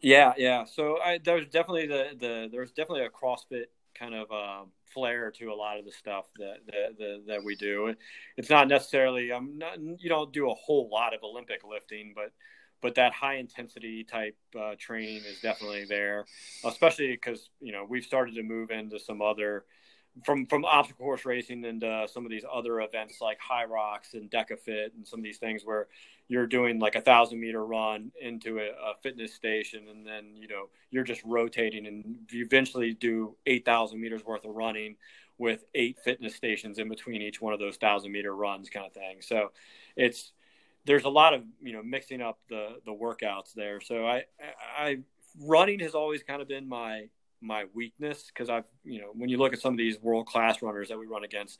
Yeah, yeah. So I, there's definitely the the there's definitely a CrossFit kind of uh, flair to a lot of the stuff that, that that, that we do. It's not necessarily I'm not you don't do a whole lot of Olympic lifting, but but that high intensity type uh, training is definitely there, especially because you know we've started to move into some other from from obstacle course racing into some of these other events like HYROX and DecaFit and some of these things where you're doing like a thousand meter run into a, a, fitness station and then you know you're just rotating and you eventually do 8000 meters worth of running with eight fitness stations in between each one of those thousand meter runs kind of thing. So it's there's a lot of you know mixing up the the workouts there so i i running has always kind of been my my weakness because I've you know when you look at some of these world class runners that we run against,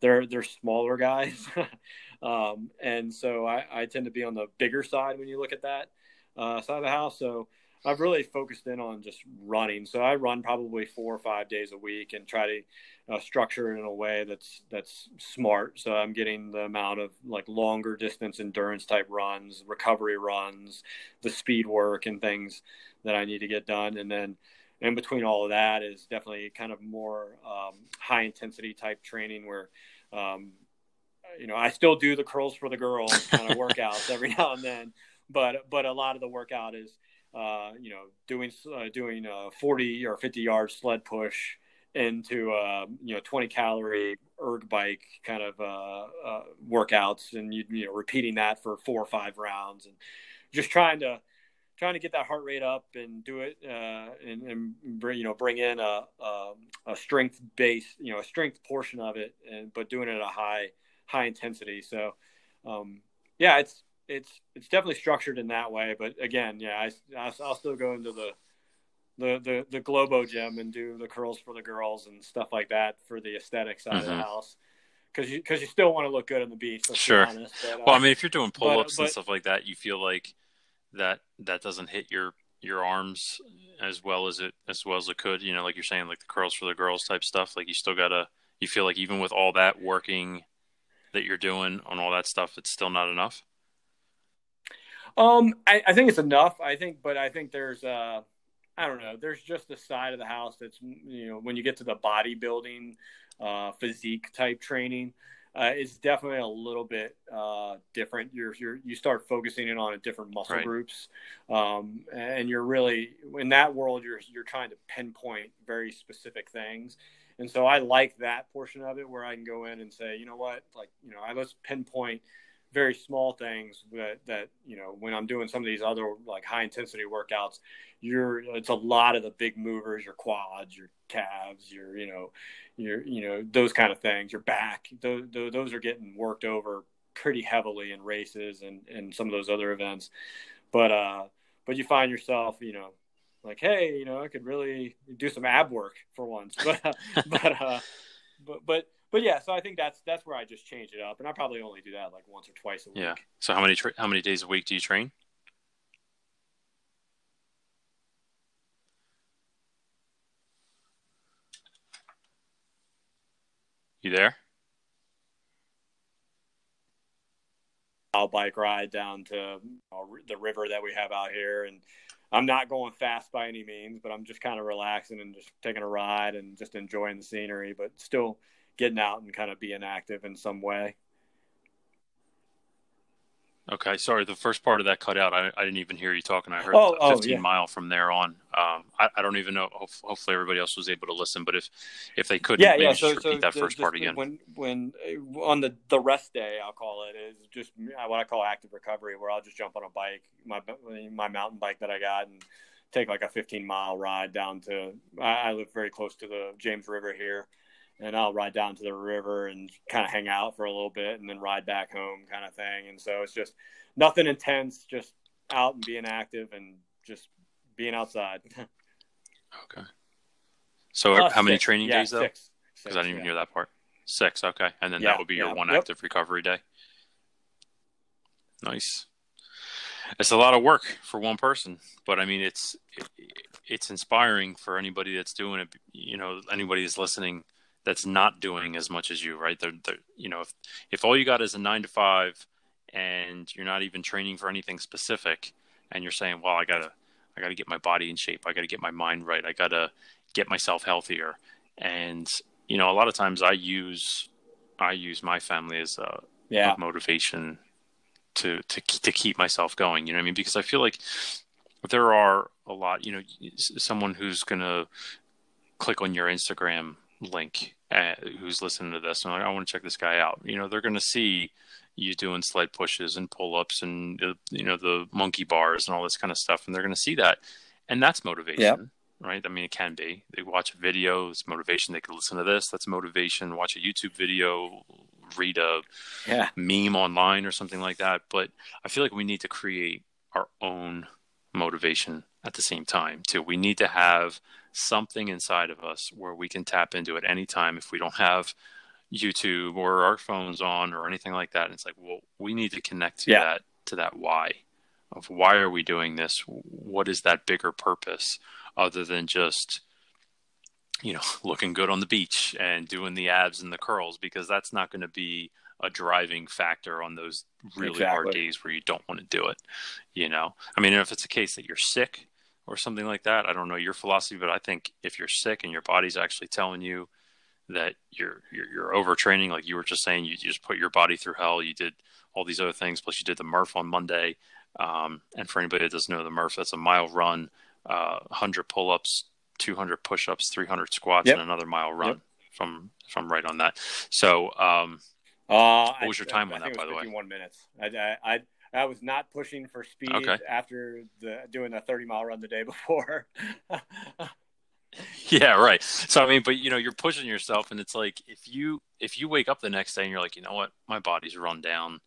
they're they're smaller guys, *laughs* Um, and so I, I, tend to be on the bigger side when you look at that uh, side of the house. So I've really focused in on just running. So I run probably four or five days a week and try to uh, structure it in a way that's that's smart. So I'm getting the amount of like longer distance endurance type runs, recovery runs, the speed work and things that I need to get done, and then in between all of that is definitely kind of more um, high intensity type training where um, you know, I still do the curls for the girls kind of *laughs* workouts every now and then, but but a lot of the workout is, uh, you know, doing uh, doing a forty or fifty yard sled push into uh, you know twenty calorie erg bike kind of uh, uh, workouts, and you you know repeating that for four or five rounds, and just trying to trying to get that heart rate up and do it uh, and, and bring you know bring in a, a, a strength base you know a strength portion of it and but doing it at a high high intensity. So, um, yeah, it's it's it's definitely structured in that way. But again, yeah, I I'll still go into the the the the Globo gym and do the curls for the girls and stuff like that for the aesthetic side mm-hmm. of the mm-hmm. house. Because you because you still want to look good on the beach. Sure. Honest, but, uh, well, I mean, if you're doing pull ups and stuff like that, you feel like that that doesn't hit your your arms as well as it as well as it could. You know, like you're saying, like the curls for the girls type stuff. Like you still gotta. You feel like even with all that working that you're doing on all that stuff, it's still not enough? Um, I, I think it's enough. I think, but I think there's uh, I don't know. There's just the side of the house that's you know when you get to the bodybuilding, uh, physique type training, uh, it's definitely a little bit uh, different. You're, you're you start focusing in on different muscle right. groups, um, and you're really in that world. You're you're trying to pinpoint very specific things, and so I like that portion of it where I can go in and say, you know what, like you know, I let's pinpoint very small things that that you know when I'm doing some of these other like high intensity workouts, you're it's a lot of the big movers, your quads, your calves, your you know, your you know those kind of things, your back. Those those are getting worked over pretty heavily in races and and some of those other events, but uh, but you find yourself you know like hey you know I could really do some ab work for once, *laughs* but but uh, but but but yeah, so I think that's that's where I just change it up, and I probably only do that like once or twice a week. Yeah. So how many tra- how many days a week do you train? You there? I'll bike ride down to the river that we have out here, and I'm not going fast by any means, but I'm just kind of relaxing and just taking a ride and just enjoying the scenery, but still getting out and kind of being active in some way. Okay, sorry. The first part of that cut out. I, I didn't even hear you talking. I heard oh, 15 oh, yeah. mile from there on. Um, I, I, don't even know. Hopefully, everybody else was able to listen. But if if they couldn't, yeah, yeah. So, repeat so that first part again. When when on the the rest day, I'll call it is just what I call active recovery, where I'll just jump on a bike, my my mountain bike that I got, and take like a 15 mile ride down to. I, I live very close to the James River here and I'll ride down to the river and kind of hang out for a little bit and then ride back home kind of thing. And so it's just nothing intense, just out and being active and just being outside. *laughs* okay. So uh, how many six. training yeah, days though? Because I didn't even yeah. hear that part. Six. Okay. And then yeah, that would be your one yep. active recovery day. Nice. It's a lot of work for one person, but I mean, it's, it, it's inspiring for anybody that's doing it. You know, anybody that's listening that's not doing as much as you, right? They're, they're, you know, if if all you got is a nine to five, and you're not even training for anything specific, and you're saying, well, I gotta, I gotta get my body in shape, I gotta get my mind right, I gotta get myself healthier, and you know, a lot of times I use, I use my family as a, yeah. motivation to to to keep myself going. You know what I mean? Because I feel like there are a lot. You know, someone who's gonna click on your Instagram link uh, who's listening to this and like, I want to check this guy out. You know, they're going to see you doing sled pushes and pull ups and uh, you know the monkey bars and all this kind of stuff, and they're going to see that, and that's motivation. Right. I mean, it can be. They watch a video, it's motivation. They could listen to this. That's motivation. Watch a YouTube video, read a yeah. meme online or something like that. But I feel like we need to create our own motivation at the same time too. We need to have something inside of us where we can tap into at any time if we don't have YouTube or our phones on or anything like that. And it's like, well, we need to connect to yeah. that to that why of why are we doing this? What is that bigger purpose other than just you know *laughs* looking good on the beach and doing the abs and the curls because that's not going to be a driving factor on those really exactly. hard days where you don't want to do it. You know, I mean, if it's a case that you're sick or something like that, I don't know your philosophy, but I think if you're sick and your body's actually telling you that you're you're, you're overtraining, like you were just saying, you, you, just put your body through hell. You did all these other things, plus you did the Murph on Monday. Um, and for anybody that doesn't know the Murph, that's a mile run, uh, 100 pull-ups, 200 push-ups, 300 squats, yep. and another mile run. Yep. From from right on that. So um, uh, what was your time I, on I that, by the way? One minutes. I, I, I, was not pushing for speed okay. after the doing the 30 mile run the day before. *laughs* yeah, right. So I mean, but you know, you're pushing yourself, and it's like if you if you wake up the next day and you're like, you know what, my body's run down.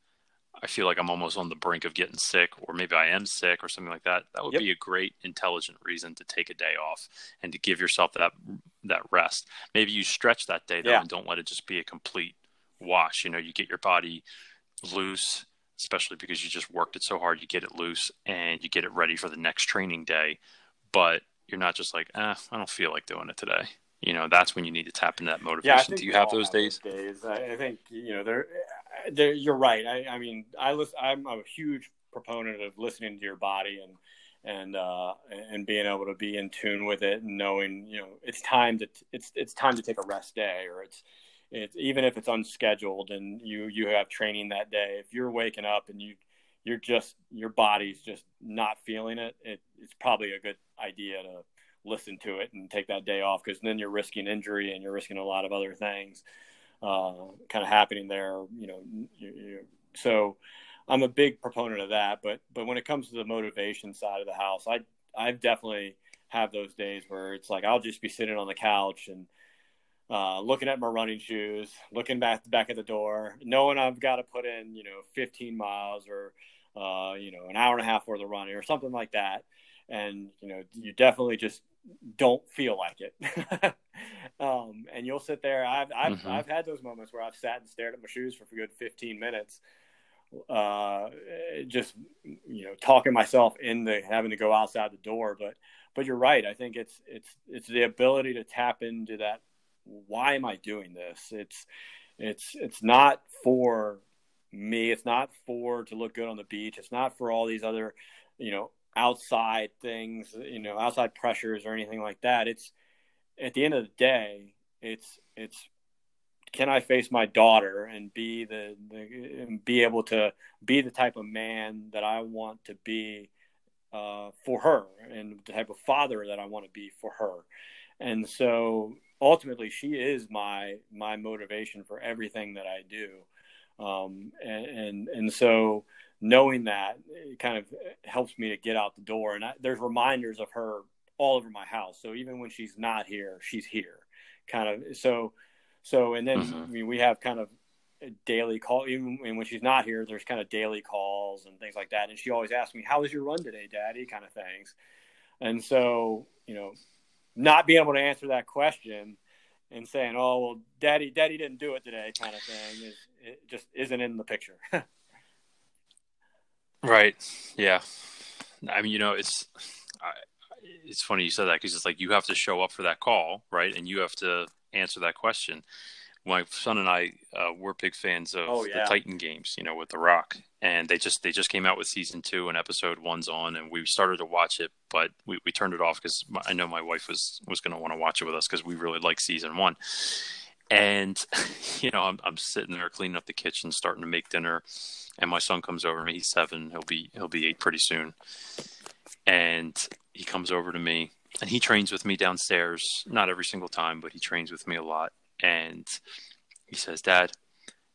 I feel like I'm almost on the brink of getting sick, or maybe I am sick, or something like that. That would yep. be a great, intelligent reason to take a day off and to give yourself that that rest. Maybe you stretch that day though, yeah. and don't let it just be a complete wash. You know, you get your body loose, especially because you just worked it so hard. You get it loose and you get it ready for the next training day. But you're not just like, eh, I don't feel like doing it today. You know, that's when you need to tap into that motivation. Yeah, Do you have those days? days? I think you know they're, they're you're right. I, I mean, I listen, I'm a huge proponent of listening to your body and and uh, and being able to be in tune with it and knowing you know it's time to it's it's time to take a rest day or it's it's even if it's unscheduled and you you have training that day if you're waking up and you you're just your body's just not feeling it, it it's probably a good idea to listen to it and take that day off because then you're risking injury and you're risking a lot of other things uh, kind of happening there you know you, you, so I'm a big proponent of that. But but when it comes to the motivation side of the house, I I definitely have those days where it's like I'll just be sitting on the couch and uh, looking at my running shoes, looking back back at the door, knowing I've got to put in you know 15 miles or uh, you know an hour and a half worth of running or something like that, and you know you definitely just don't feel like it. *laughs* um, and you'll sit there. I've I've, mm-hmm. I've had those moments where I've sat and stared at my shoes for a good 15 minutes uh, just you know talking myself into having to go outside the door. But but you're right. I think it's it's it's the ability to tap into that. Why am I doing this? It's it's it's not for me. It's not for to look good on the beach. It's not for all these other you know outside things, you know outside pressures or anything like that. It's at the end of the day, it's it's can I face my daughter and be the, the and be able to be the type of man that I want to be uh, for her and the type of father that I want to be for her. And so ultimately she is my my motivation for everything that I do. Um, and, and, and so knowing that it kind of helps me to get out the door and I, there's reminders of her all over my house. So even when she's not here, she's here kind of. So so, and then mm-hmm. I mean, we have kind of daily call, even when she's not here, there's kind of daily calls and things like that. And she always asks me, "How was your run today, Daddy?" Kind of things. And so, you know, not being able to answer that question and saying, "Oh, well, Daddy, Daddy didn't do it today," kind of thing, is it just isn't in the picture. *laughs* right. Yeah. I mean, you know, it's. It's funny you said that because it's like you have to show up for that call, right? And you have to answer that question. My son and I uh, were big fans of oh, yeah. the Titan games, you know, with The Rock, and they just they just came out with season two and episode one's on, and we started to watch it, but we, we turned it off because I know my wife was was going to want to watch it with us because we really like season one. And *laughs* you know, I'm I'm sitting there cleaning up the kitchen, starting to make dinner, and my son comes over to me. He's seven. He'll be he'll be eight pretty soon, and he comes over to me and he trains with me downstairs, not every single time, but he trains with me a lot. And he says, Dad,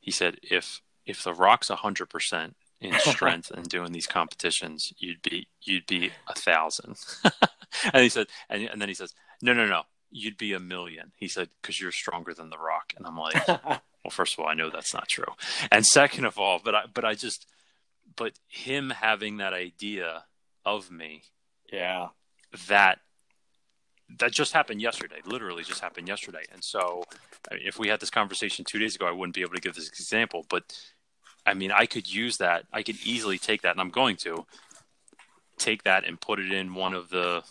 he said, if if the rock's hundred percent in *laughs* strength and doing these competitions, you'd be you'd be a thousand. *laughs* and he said, and, and then he says, No, no, no, you'd be a million. He said, because you're stronger than the rock. And I'm like, *laughs* Well, first of all, I know that's not true. And second of all, but I but I just but him having that idea of me, yeah, that that just happened yesterday literally just happened yesterday. And so if we had this conversation two days ago i wouldn't be able to give this example but i mean i could use that. I could easily take that and i'm going to take that and put it in one of the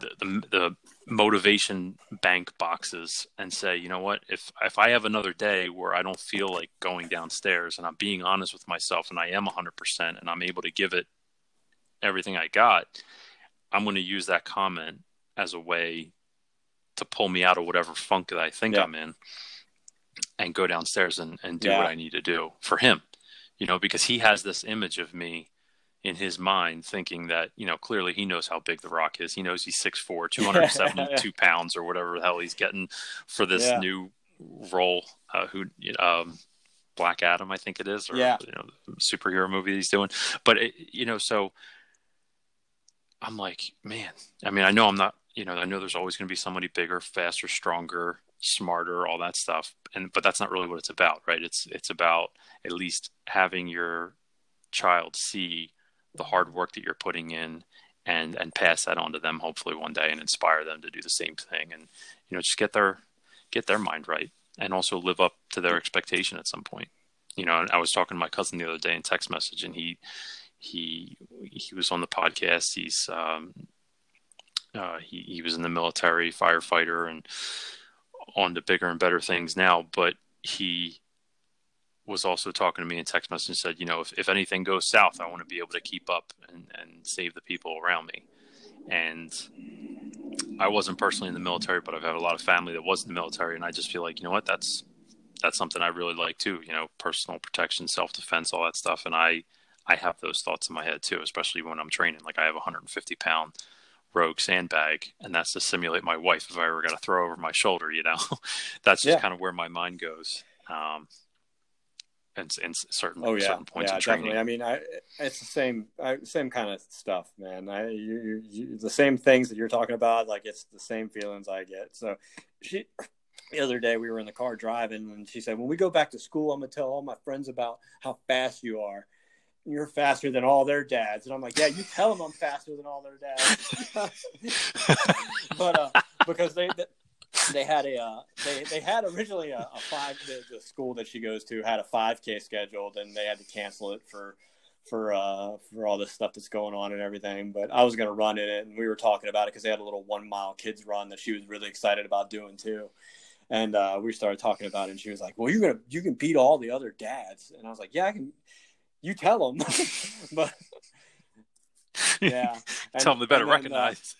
the, the, the motivation bank boxes and say you know what? If if i have another day where i don't feel like going downstairs and i'm being honest with myself and i am 100% and i'm able to give it everything i got i'm going to use that comment as a way to pull me out of whatever funk that I think yeah. I'm in and go downstairs and, and do yeah. what I need to do for him, you know, because he has this image of me in his mind thinking that, you know, clearly he knows how big the rock is. He knows he's 6'4, *laughs* 272 pounds or whatever the hell he's getting for this yeah. new role, uh, who, um, Black Adam, I think it is, or, yeah. you know, superhero movie he's doing. But, it, you know, so I'm like, man, I mean, I know I'm not you know, I know there's always going to be somebody bigger, faster, stronger, smarter, all that stuff. And but that's not really what it's about, right? It's it's about at least having your child see the hard work that you're putting in and and pass that on to them hopefully one day and inspire them to do the same thing and you know just get their get their mind right and also live up to their expectation at some point you know i was talking to my cousin the other day in text message and he he he was on the podcast he's um uh, he, he was in the military, firefighter, and on to bigger and better things now. But he was also talking to me in text message and said, you know, if, if anything goes south, I want to be able to keep up and, and save the people around me. And I wasn't personally in the military, but I've had a lot of family that was in the military, and I just feel like, you know what, that's that's something I really like too. You know, personal protection, self defense, all that stuff. And I I have those thoughts in my head too, especially when I'm training. Like I have a 150 pound rogue sandbag, and that's to simulate my wife if I ever got to throw over my shoulder. You know, *laughs* that's just yeah. kind of where my mind goes. Um, and, and certain oh yeah certain points yeah of training. definitely. I mean, I it's the same I, same kind of stuff, man. I you, you, the same things that you're talking about, like it's the same feelings I get. So she the other day we were in the car driving, and she said, "When we go back to school, I'm gonna tell all my friends about how fast you are." You're faster than all their dads, and I'm like, yeah, you tell them I'm faster than all their dads. *laughs* but uh, because they, they had a uh, they they had originally a, a five the, the, school that she goes to had a 5k scheduled and they had to cancel it for for uh for all this stuff that's going on and everything. But i was going to run in it and we were talking about it because they had a little one mile kids run that she was really excited about doing too. And uh, we started talking about it and she was like well you're gonna you can beat all the other dads. And i was like yeah i can you tell them *laughs* but *laughs* yeah and, tell them they better then, uh, recognize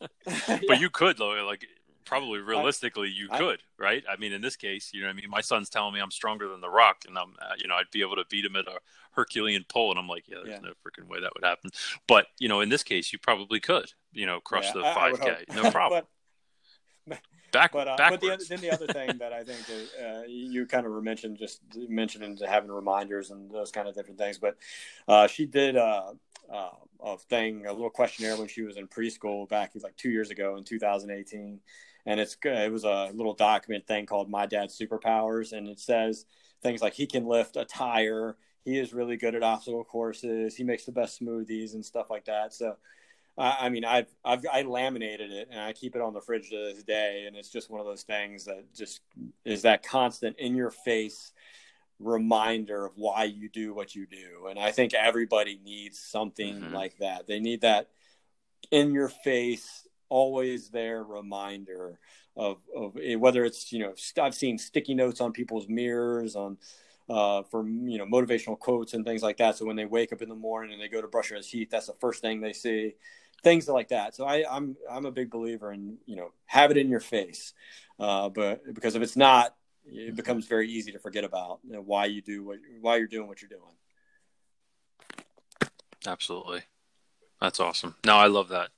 uh, *laughs* but yeah. you could though like probably realistically you I, could, right? I mean, in this case, you know, I mean, my son's telling me I'm stronger than The Rock, and I'm, uh, you know, I'd be able to beat him at a Herculean pull, and I'm like, yeah, there's yeah. no freaking way that would happen. But you know, in this case, you probably could, you know, crush yeah, the 5K, no problem. but, back, but, uh, but the, then the other thing that I think that, uh, you kind of mentioned, just mentioning having reminders and those kind of different things. But uh, she did uh, uh, a thing, a little questionnaire when she was in preschool back like two years ago in 2018 and it's good. It was a little document thing called My Dad's Superpowers, and it says things like he can lift a tire, he is really good at obstacle courses, he makes the best smoothies and stuff like that. So, I, I mean, I've, I've I laminated it and I keep it on the fridge to this day, and it's just one of those things that just is that constant in your face reminder of why you do what you do. And I think everybody needs something mm-hmm. like that. They need that in your face always there reminder of, of whether it's you know I've seen sticky notes on people's mirrors on uh, for you know motivational quotes and things like that. So when they wake up in the morning and they go to brush their teeth, that's the first thing they see. Things like that. So I, I'm I'm a big believer in you know have it in your face, uh, but because if it's not, it becomes very easy to forget about you know, why you do what why you're doing what you're doing. Absolutely, that's awesome. No, I love that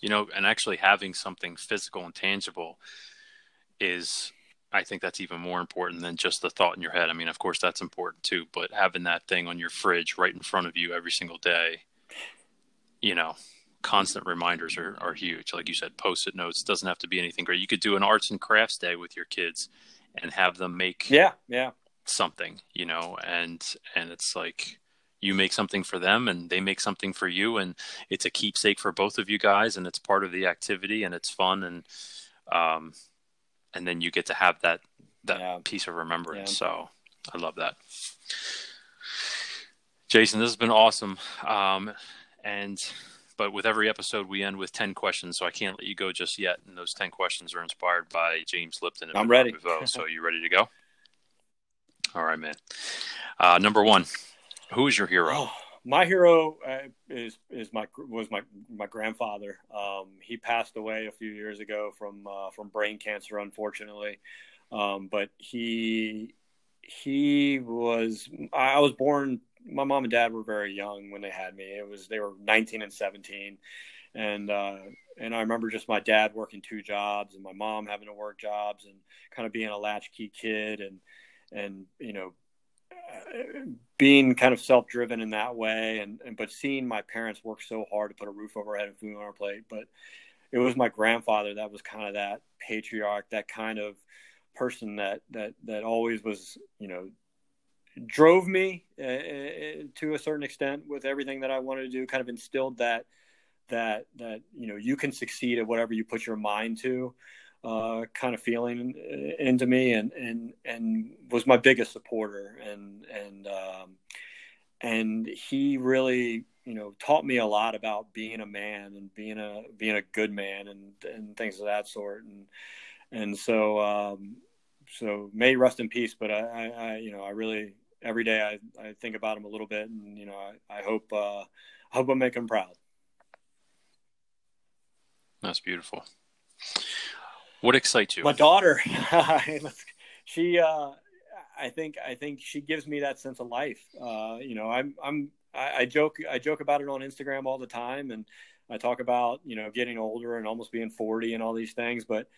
you know, and actually having something physical and tangible is I think that's even more important than just the thought in your head. I mean, of course that's important too, but having that thing on your fridge right in front of you every single day, you know, constant reminders are, are huge. Like you said, post-it notes doesn't have to be anything great. You could do an arts and crafts day with your kids and have them make yeah, yeah, something, you know, and and it's like you make something for them and they make something for you and it's a keepsake for both of you guys and it's part of the activity and it's fun and um and then you get to have that that yeah. piece of remembrance yeah. so i love that jason this has been awesome um and but with every episode we end with 10 questions so i can't let you go just yet and those 10 questions are inspired by james lipton and i'm ready so *laughs* you ready to go all right man uh, number one who is your hero? Oh, my hero uh, is is my was my my grandfather. Um, he passed away a few years ago from uh, from brain cancer, unfortunately. Um, but he he was I was born. My mom and dad were very young when they had me. It was they were 19 and 17, and uh, and I remember just my dad working two jobs and my mom having to work jobs and kind of being a latchkey kid and and you know being kind of self-driven in that way and, and, but seeing my parents work so hard to put a roof over our head and food on our plate but it was my grandfather that was kind of that patriarch that kind of person that that that always was you know drove me uh, to a certain extent with everything that I wanted to do kind of instilled that that that you know you can succeed at whatever you put your mind to uh, kind of feeling into me, and and and was my biggest supporter, and and um, and he really you know taught me a lot about being a man and being a being a good man and and things of that sort, and and so um, so may rest in peace. But I, I, I you know I really every day I, I think about him a little bit, and you know, I, I hope uh, I hope I make him proud. That's beautiful. What excites you? My daughter, *laughs* she, uh, I think, I think she gives me that sense of life. Uh, you know, I'm, I'm, I, I joke, I joke about it on Instagram all the time, and I talk about you know getting older and almost being 40 and all these things, but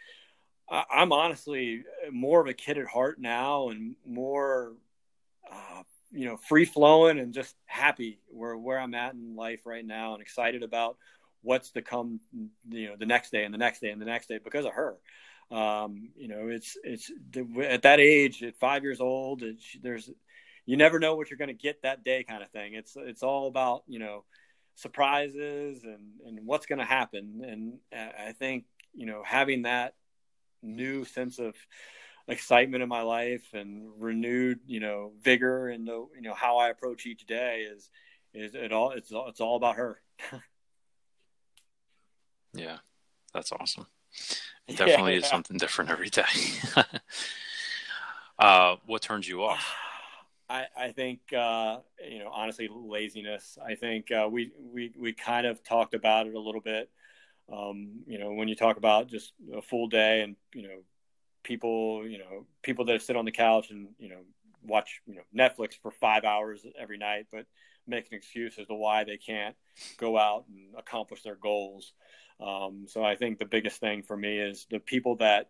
I, I'm honestly more of a kid at heart now, and more, uh, you know, free flowing and just happy where where I'm at in life right now, and excited about what's to come, you know, the next day and the next day and the next day because of her. Um, you know, it's it's at that age, at five years old, there's you never know what you're going to get that day, kind of thing. It's it's all about you know surprises and and what's going to happen. And I think you know having that new sense of excitement in my life and renewed you know vigor and the you know how I approach each day is is it all it's all it's all about her. *laughs* Yeah, that's awesome. It definitely yeah, yeah. is something different every day. *laughs* uh, what turns you off? *sighs* I, I think uh, you know honestly laziness. I think uh, we we we kind of talked about it a little bit. Um, you know when you talk about just a full day and you know people you know people that sit on the couch and you know watch you know Netflix for five hours every night, but make an excuse as to why they can't go out and accomplish their goals. Um, so I think the biggest thing for me is the people that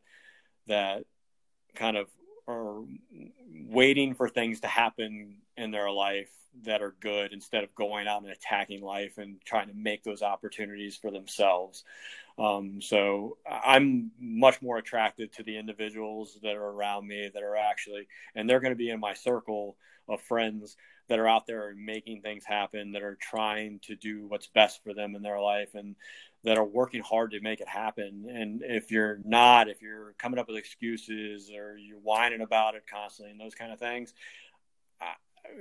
that kind of are waiting for things to happen in their life that are good instead of going out and attacking life and trying to make those opportunities for themselves. Um, so I'm much more attracted to the individuals that are around me that are actually, and they're going to be in my circle of friends that are out there making things happen, that are trying to do what's best for them in their life. And that are working hard to make it happen. And if you're not, if you're coming up with excuses or you're whining about it constantly and those kind of things,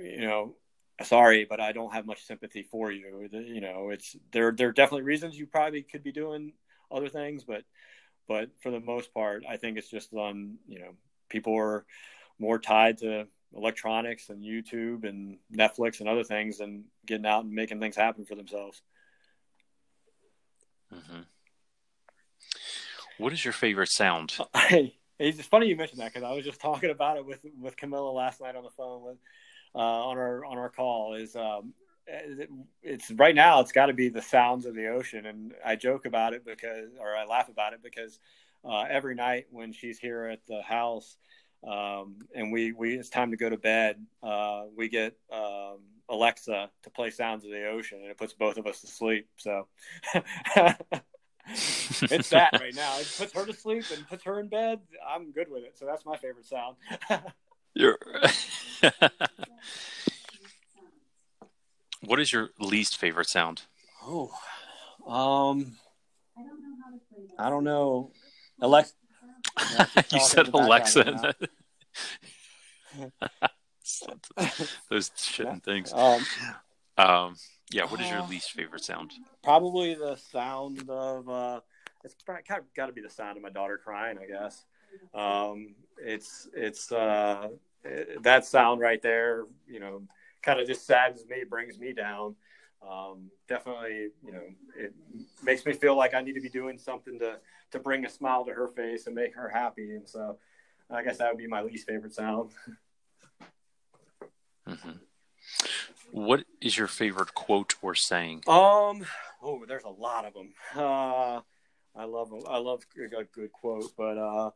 you know, sorry, but I don't have much sympathy for you. You know, it's there. There are definitely reasons you probably could be doing other things, but but for the most part, I think it's just on you know people are more tied to electronics and YouTube and Netflix and other things and getting out and making things happen for themselves. Mm-hmm. What is your favorite sound? *laughs* it's funny you mentioned that because I was just talking about it with with Camilla last night on the phone with uh, on our on our call. Is um, it's right now it's got to be the sounds of the ocean, and I joke about it because, or I laugh about it because uh, every night when she's here at the house, um, and we we it's time to go to bed, uh, we get um, Alexa to play sounds of the ocean, and it puts both of us to sleep. So *laughs* it's that right now. It puts her to sleep and puts her in bed. I'm good with it. So that's my favorite sound. *laughs* You're. *laughs* what is your least favorite sound? Oh, um, I don't know. How to I don't know. Alexa. *laughs* you said Alexa. *laughs* those shitting things. Um, um, yeah. What is your uh, least favorite sound? Probably the sound of. Uh, it's got to be the sound of my daughter crying. I guess. Um, it's it's uh, that sound right there. You know, kind of just saddens me, brings me down. Um, definitely, you know, it makes me feel like I need to be doing something to to bring a smile to her face and make her happy. And so, I guess that would be my least favorite sound. *laughs* Mm-hmm. What is your favorite quote or saying? Um, oh, there's a lot of them. Uh, I love I love a good quote, but uh,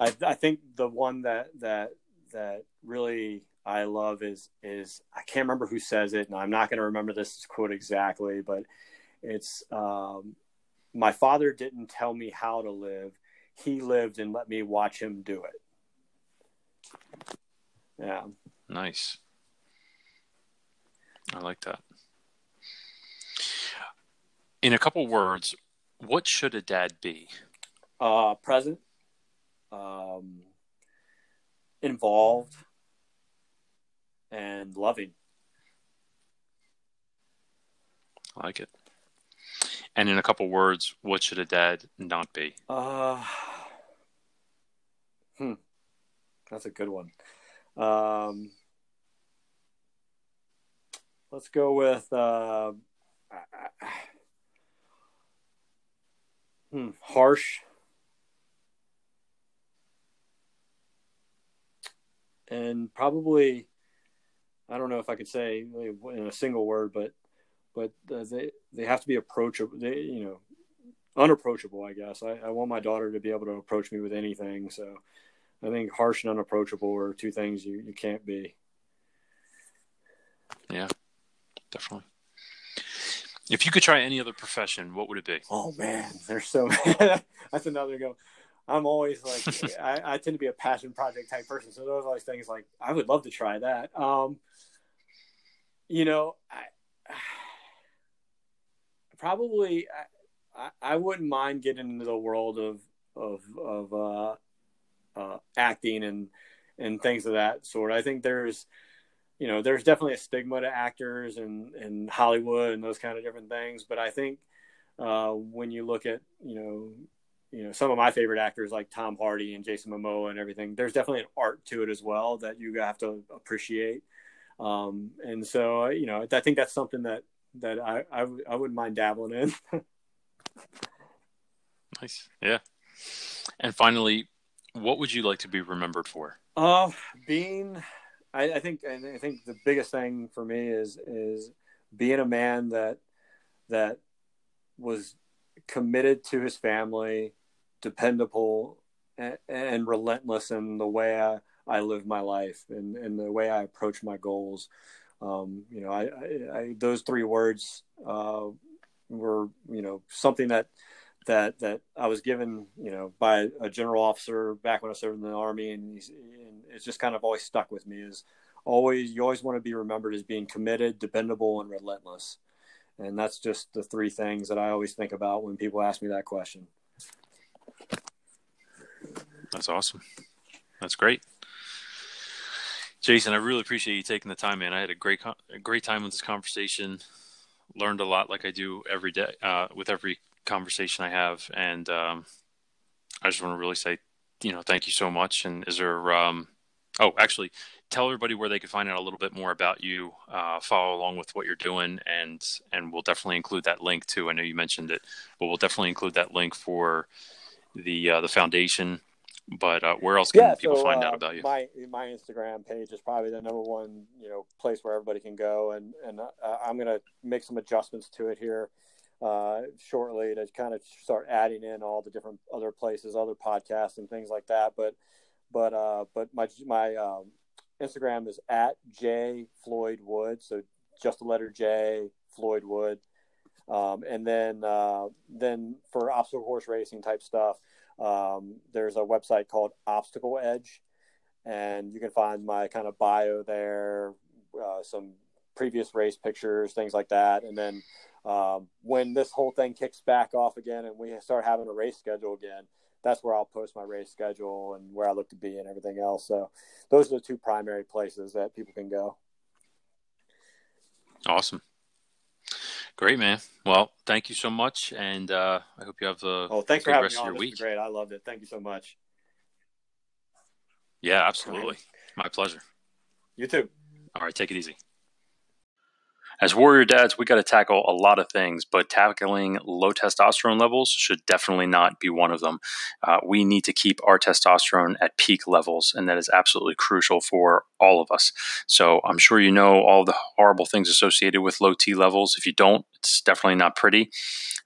I I think the one that that that really I love is is I can't remember who says it, and I'm not going to remember this quote exactly, but it's um, my father didn't tell me how to live; he lived and let me watch him do it. Yeah. Nice. I like that. In a couple words, what should a dad be? Uh, present, um, involved, and loving. I like it. And in a couple words, what should a dad not be? Uh, hmm, that's a good one. Um, let's go with uh, hmm, harsh. And probably, I don't know if I could say in a single word, but but uh, they they have to be approachable. They you know unapproachable. I guess I, I want my daughter to be able to approach me with anything. So I think harsh and unapproachable are two things you, you can't be. Yeah, definitely. If you could try any other profession, what would it be? Oh man, there's so *laughs* that's another go. I'm always like I, I, tend to be a passion project type person, so those are always things like I would love to try that. Um, you know, I, *sighs* probably I, I wouldn't mind getting into the world of of of uh, uh, acting and and things of that sort. I think there's you know, there's definitely a stigma to actors and, and Hollywood and those kind of different things. But I think uh, when you look at, you know, you know, some of my favorite actors like Tom Hardy and Jason Momoa and everything, there's definitely an art to it as well that you have to appreciate. Um, and so, you know, I think that's something that, that I, I, I wouldn't mind dabbling in. *laughs* nice. Yeah. And finally, what would you like to be remembered for? Uh, being I, I think I think the biggest thing for me is is being a man that that was committed to his family, dependable, and, and relentless in the way I, I live my life and, and the way I approach my goals. Um, you know, I, I, I, those three words uh, were you know something that that that I was given, you know, by a general officer back when I served in the army, and, and it's just kind of always stuck with me. Is always you always want to be remembered as being committed, dependable, and relentless, and that's just the three things that I always think about when people ask me that question. That's awesome. That's great. Jason, I really appreciate you taking the time, man. I had a great, a great time with this conversation. Learned a lot, like I do every day, uh, with every conversation I have, and um, I just want to really say, you know, thank you so much. And is there, um, oh, actually, tell everybody where they can find out a little bit more about you, uh, follow along with what you're doing, and and we'll definitely include that link too. I know you mentioned it, but we'll definitely include that link for the uh, the foundation. But uh, where else can yeah, people so, find out uh, about you? My my Instagram page is probably the number one you know place where everybody can go, and and uh, I'm gonna make some adjustments to it here uh, shortly to kind of start adding in all the different other places, other podcasts and things like that. But but uh, but my my um, Instagram is at J Floyd Wood, so just the letter J Floyd Wood. Um, and then uh, then for obstacle course racing type stuff, um, there's a website called Obstacle Edge, and you can find my kind of bio there, uh, some previous race pictures, things like that, and then um, when this whole thing kicks back off again and we start having a race schedule again, that's where I'll post my race schedule and where I look to be and everything else. So those are the two primary places that people can go. Awesome. Great, man. Well, thank you so much, and uh, I hope you have a oh, thanks for having me on. This week. great. I loved it. Thank you so much. Yeah, absolutely. My pleasure. You too. All right, take it easy. As warrior dads, we got to tackle a lot of things, but tackling low testosterone levels should definitely not be one of them. Uh, we need to keep our testosterone at peak levels, and that is absolutely crucial for all of us. So I'm sure you know all the horrible things associated with low T levels. If you don't, it's definitely not pretty.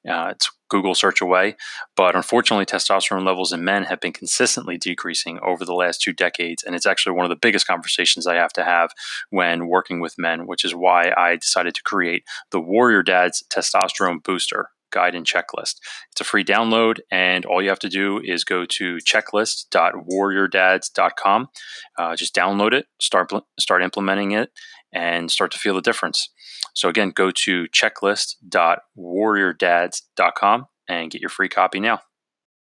Uh, it's Google search away. But unfortunately, testosterone levels in men have been consistently decreasing over the last two decades. And it's actually one of the biggest conversations I have to have when working with men, which is why I decided to create the Warrior Dads Testosterone Booster guide and checklist. It's a free download, and all you have to do is go to checklist.warriordads.com. Uh, just download it, start start implementing it, and start to feel the difference. So again, go to checklist.warriordads.com and get your free copy now.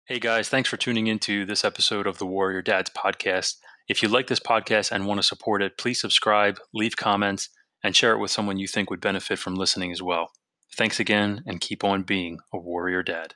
Hey guys, thanks for tuning into this episode of the Warrior Dads podcast. If you like this podcast and want to support it, please subscribe, leave comments, and share it with someone you think would benefit from listening as well. Thanks again, and keep on being a warrior dad.